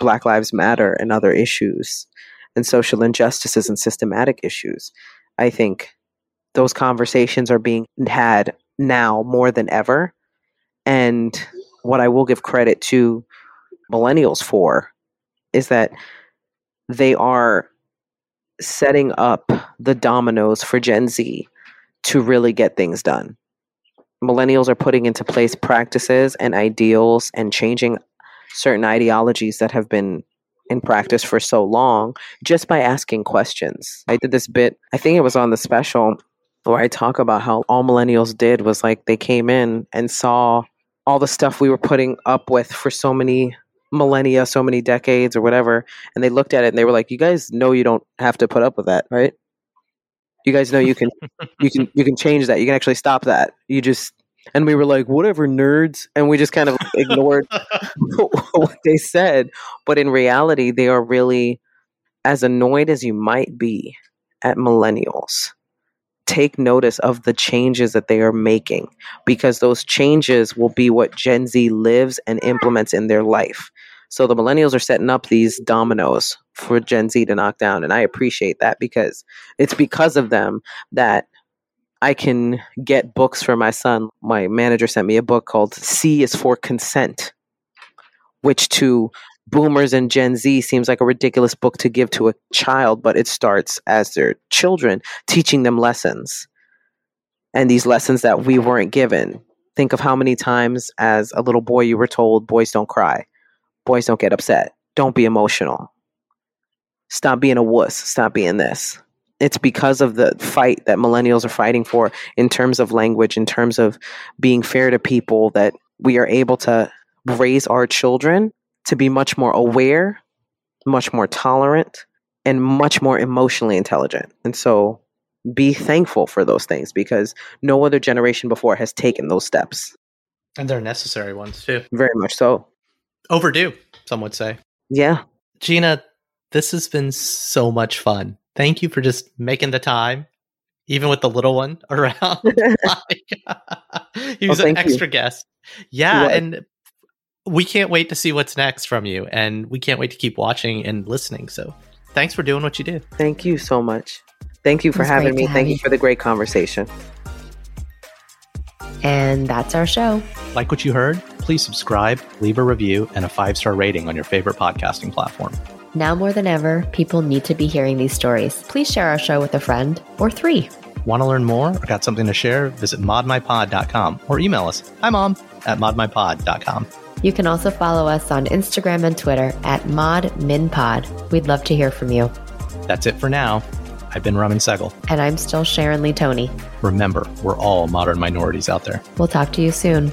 [SPEAKER 1] Black Lives Matter and other issues, and social injustices and systematic issues. I think those conversations are being had now more than ever. And what I will give credit to millennials for is that they are setting up the dominoes for Gen Z to really get things done. Millennials are putting into place practices and ideals and changing certain ideologies that have been in practice for so long just by asking questions. I did this bit, I think it was on the special, where I talk about how all millennials did was like they came in and saw all the stuff we were putting up with for so many millennia, so many decades or whatever, and they looked at it and they were like, "You guys know you don't have to put up with that, right? You guys know you can you can you can change that. You can actually stop that. You just and we were like, whatever, nerds, and we just kind of *laughs* ignored *laughs* what they said. But in reality, they are really as annoyed as you might be at millennials. Take notice of the changes that they are making because those changes will be what Gen Z lives and implements in their life. So the millennials are setting up these dominoes for Gen Z to knock down. And I appreciate that because it's because of them that I can get books for my son. My manager sent me a book called C is for Consent, which to boomers and Gen Z seems like a ridiculous book to give to a child, but it starts as their children, teaching them lessons. And these lessons that we weren't given. Think of how many times as a little boy you were told, boys don't cry, boys don't get upset, don't be emotional, stop being a wuss, stop being this. It's because of the fight that millennials are fighting for in terms of language, in terms of being fair to people, that we are able to raise our children to be much more aware, much more tolerant, and much more emotionally intelligent. And so be thankful for those things because no other generation before has taken those steps.
[SPEAKER 2] And they're necessary ones too.
[SPEAKER 1] Very much so.
[SPEAKER 2] Overdue, some would say.
[SPEAKER 1] Yeah.
[SPEAKER 2] Gina, this has been so much fun. Thank you for just making the time, even with the little one *laughs* around. *laughs* like, *laughs* he was
[SPEAKER 1] Oh,
[SPEAKER 2] an
[SPEAKER 1] thank you.
[SPEAKER 2] extra guest. Yeah, and we can't wait to see what's next from you, and we can't wait to keep watching and listening. So, thanks for doing what you do.
[SPEAKER 1] Thank you so much. Thank you for having me. Thank you
[SPEAKER 3] you.
[SPEAKER 1] for the great conversation.
[SPEAKER 3] And that's our show.
[SPEAKER 2] Like what you heard? Please subscribe, leave a review, and a five star rating on your favorite podcasting platform.
[SPEAKER 3] Now more than ever, people need to be hearing these stories. Please share our show with a friend or three.
[SPEAKER 2] Want to learn more or got something to share? Visit modminpod.com or email us. Hi, mom, at modminpod.com.
[SPEAKER 3] You can also follow us on Instagram and Twitter at ModMinPod. We'd love to hear from you.
[SPEAKER 2] That's it for now. I've been Raman Sehgal.
[SPEAKER 3] And I'm still Sharon Lee Tony.
[SPEAKER 2] Remember, we're all modern minorities out there.
[SPEAKER 3] We'll talk to you soon.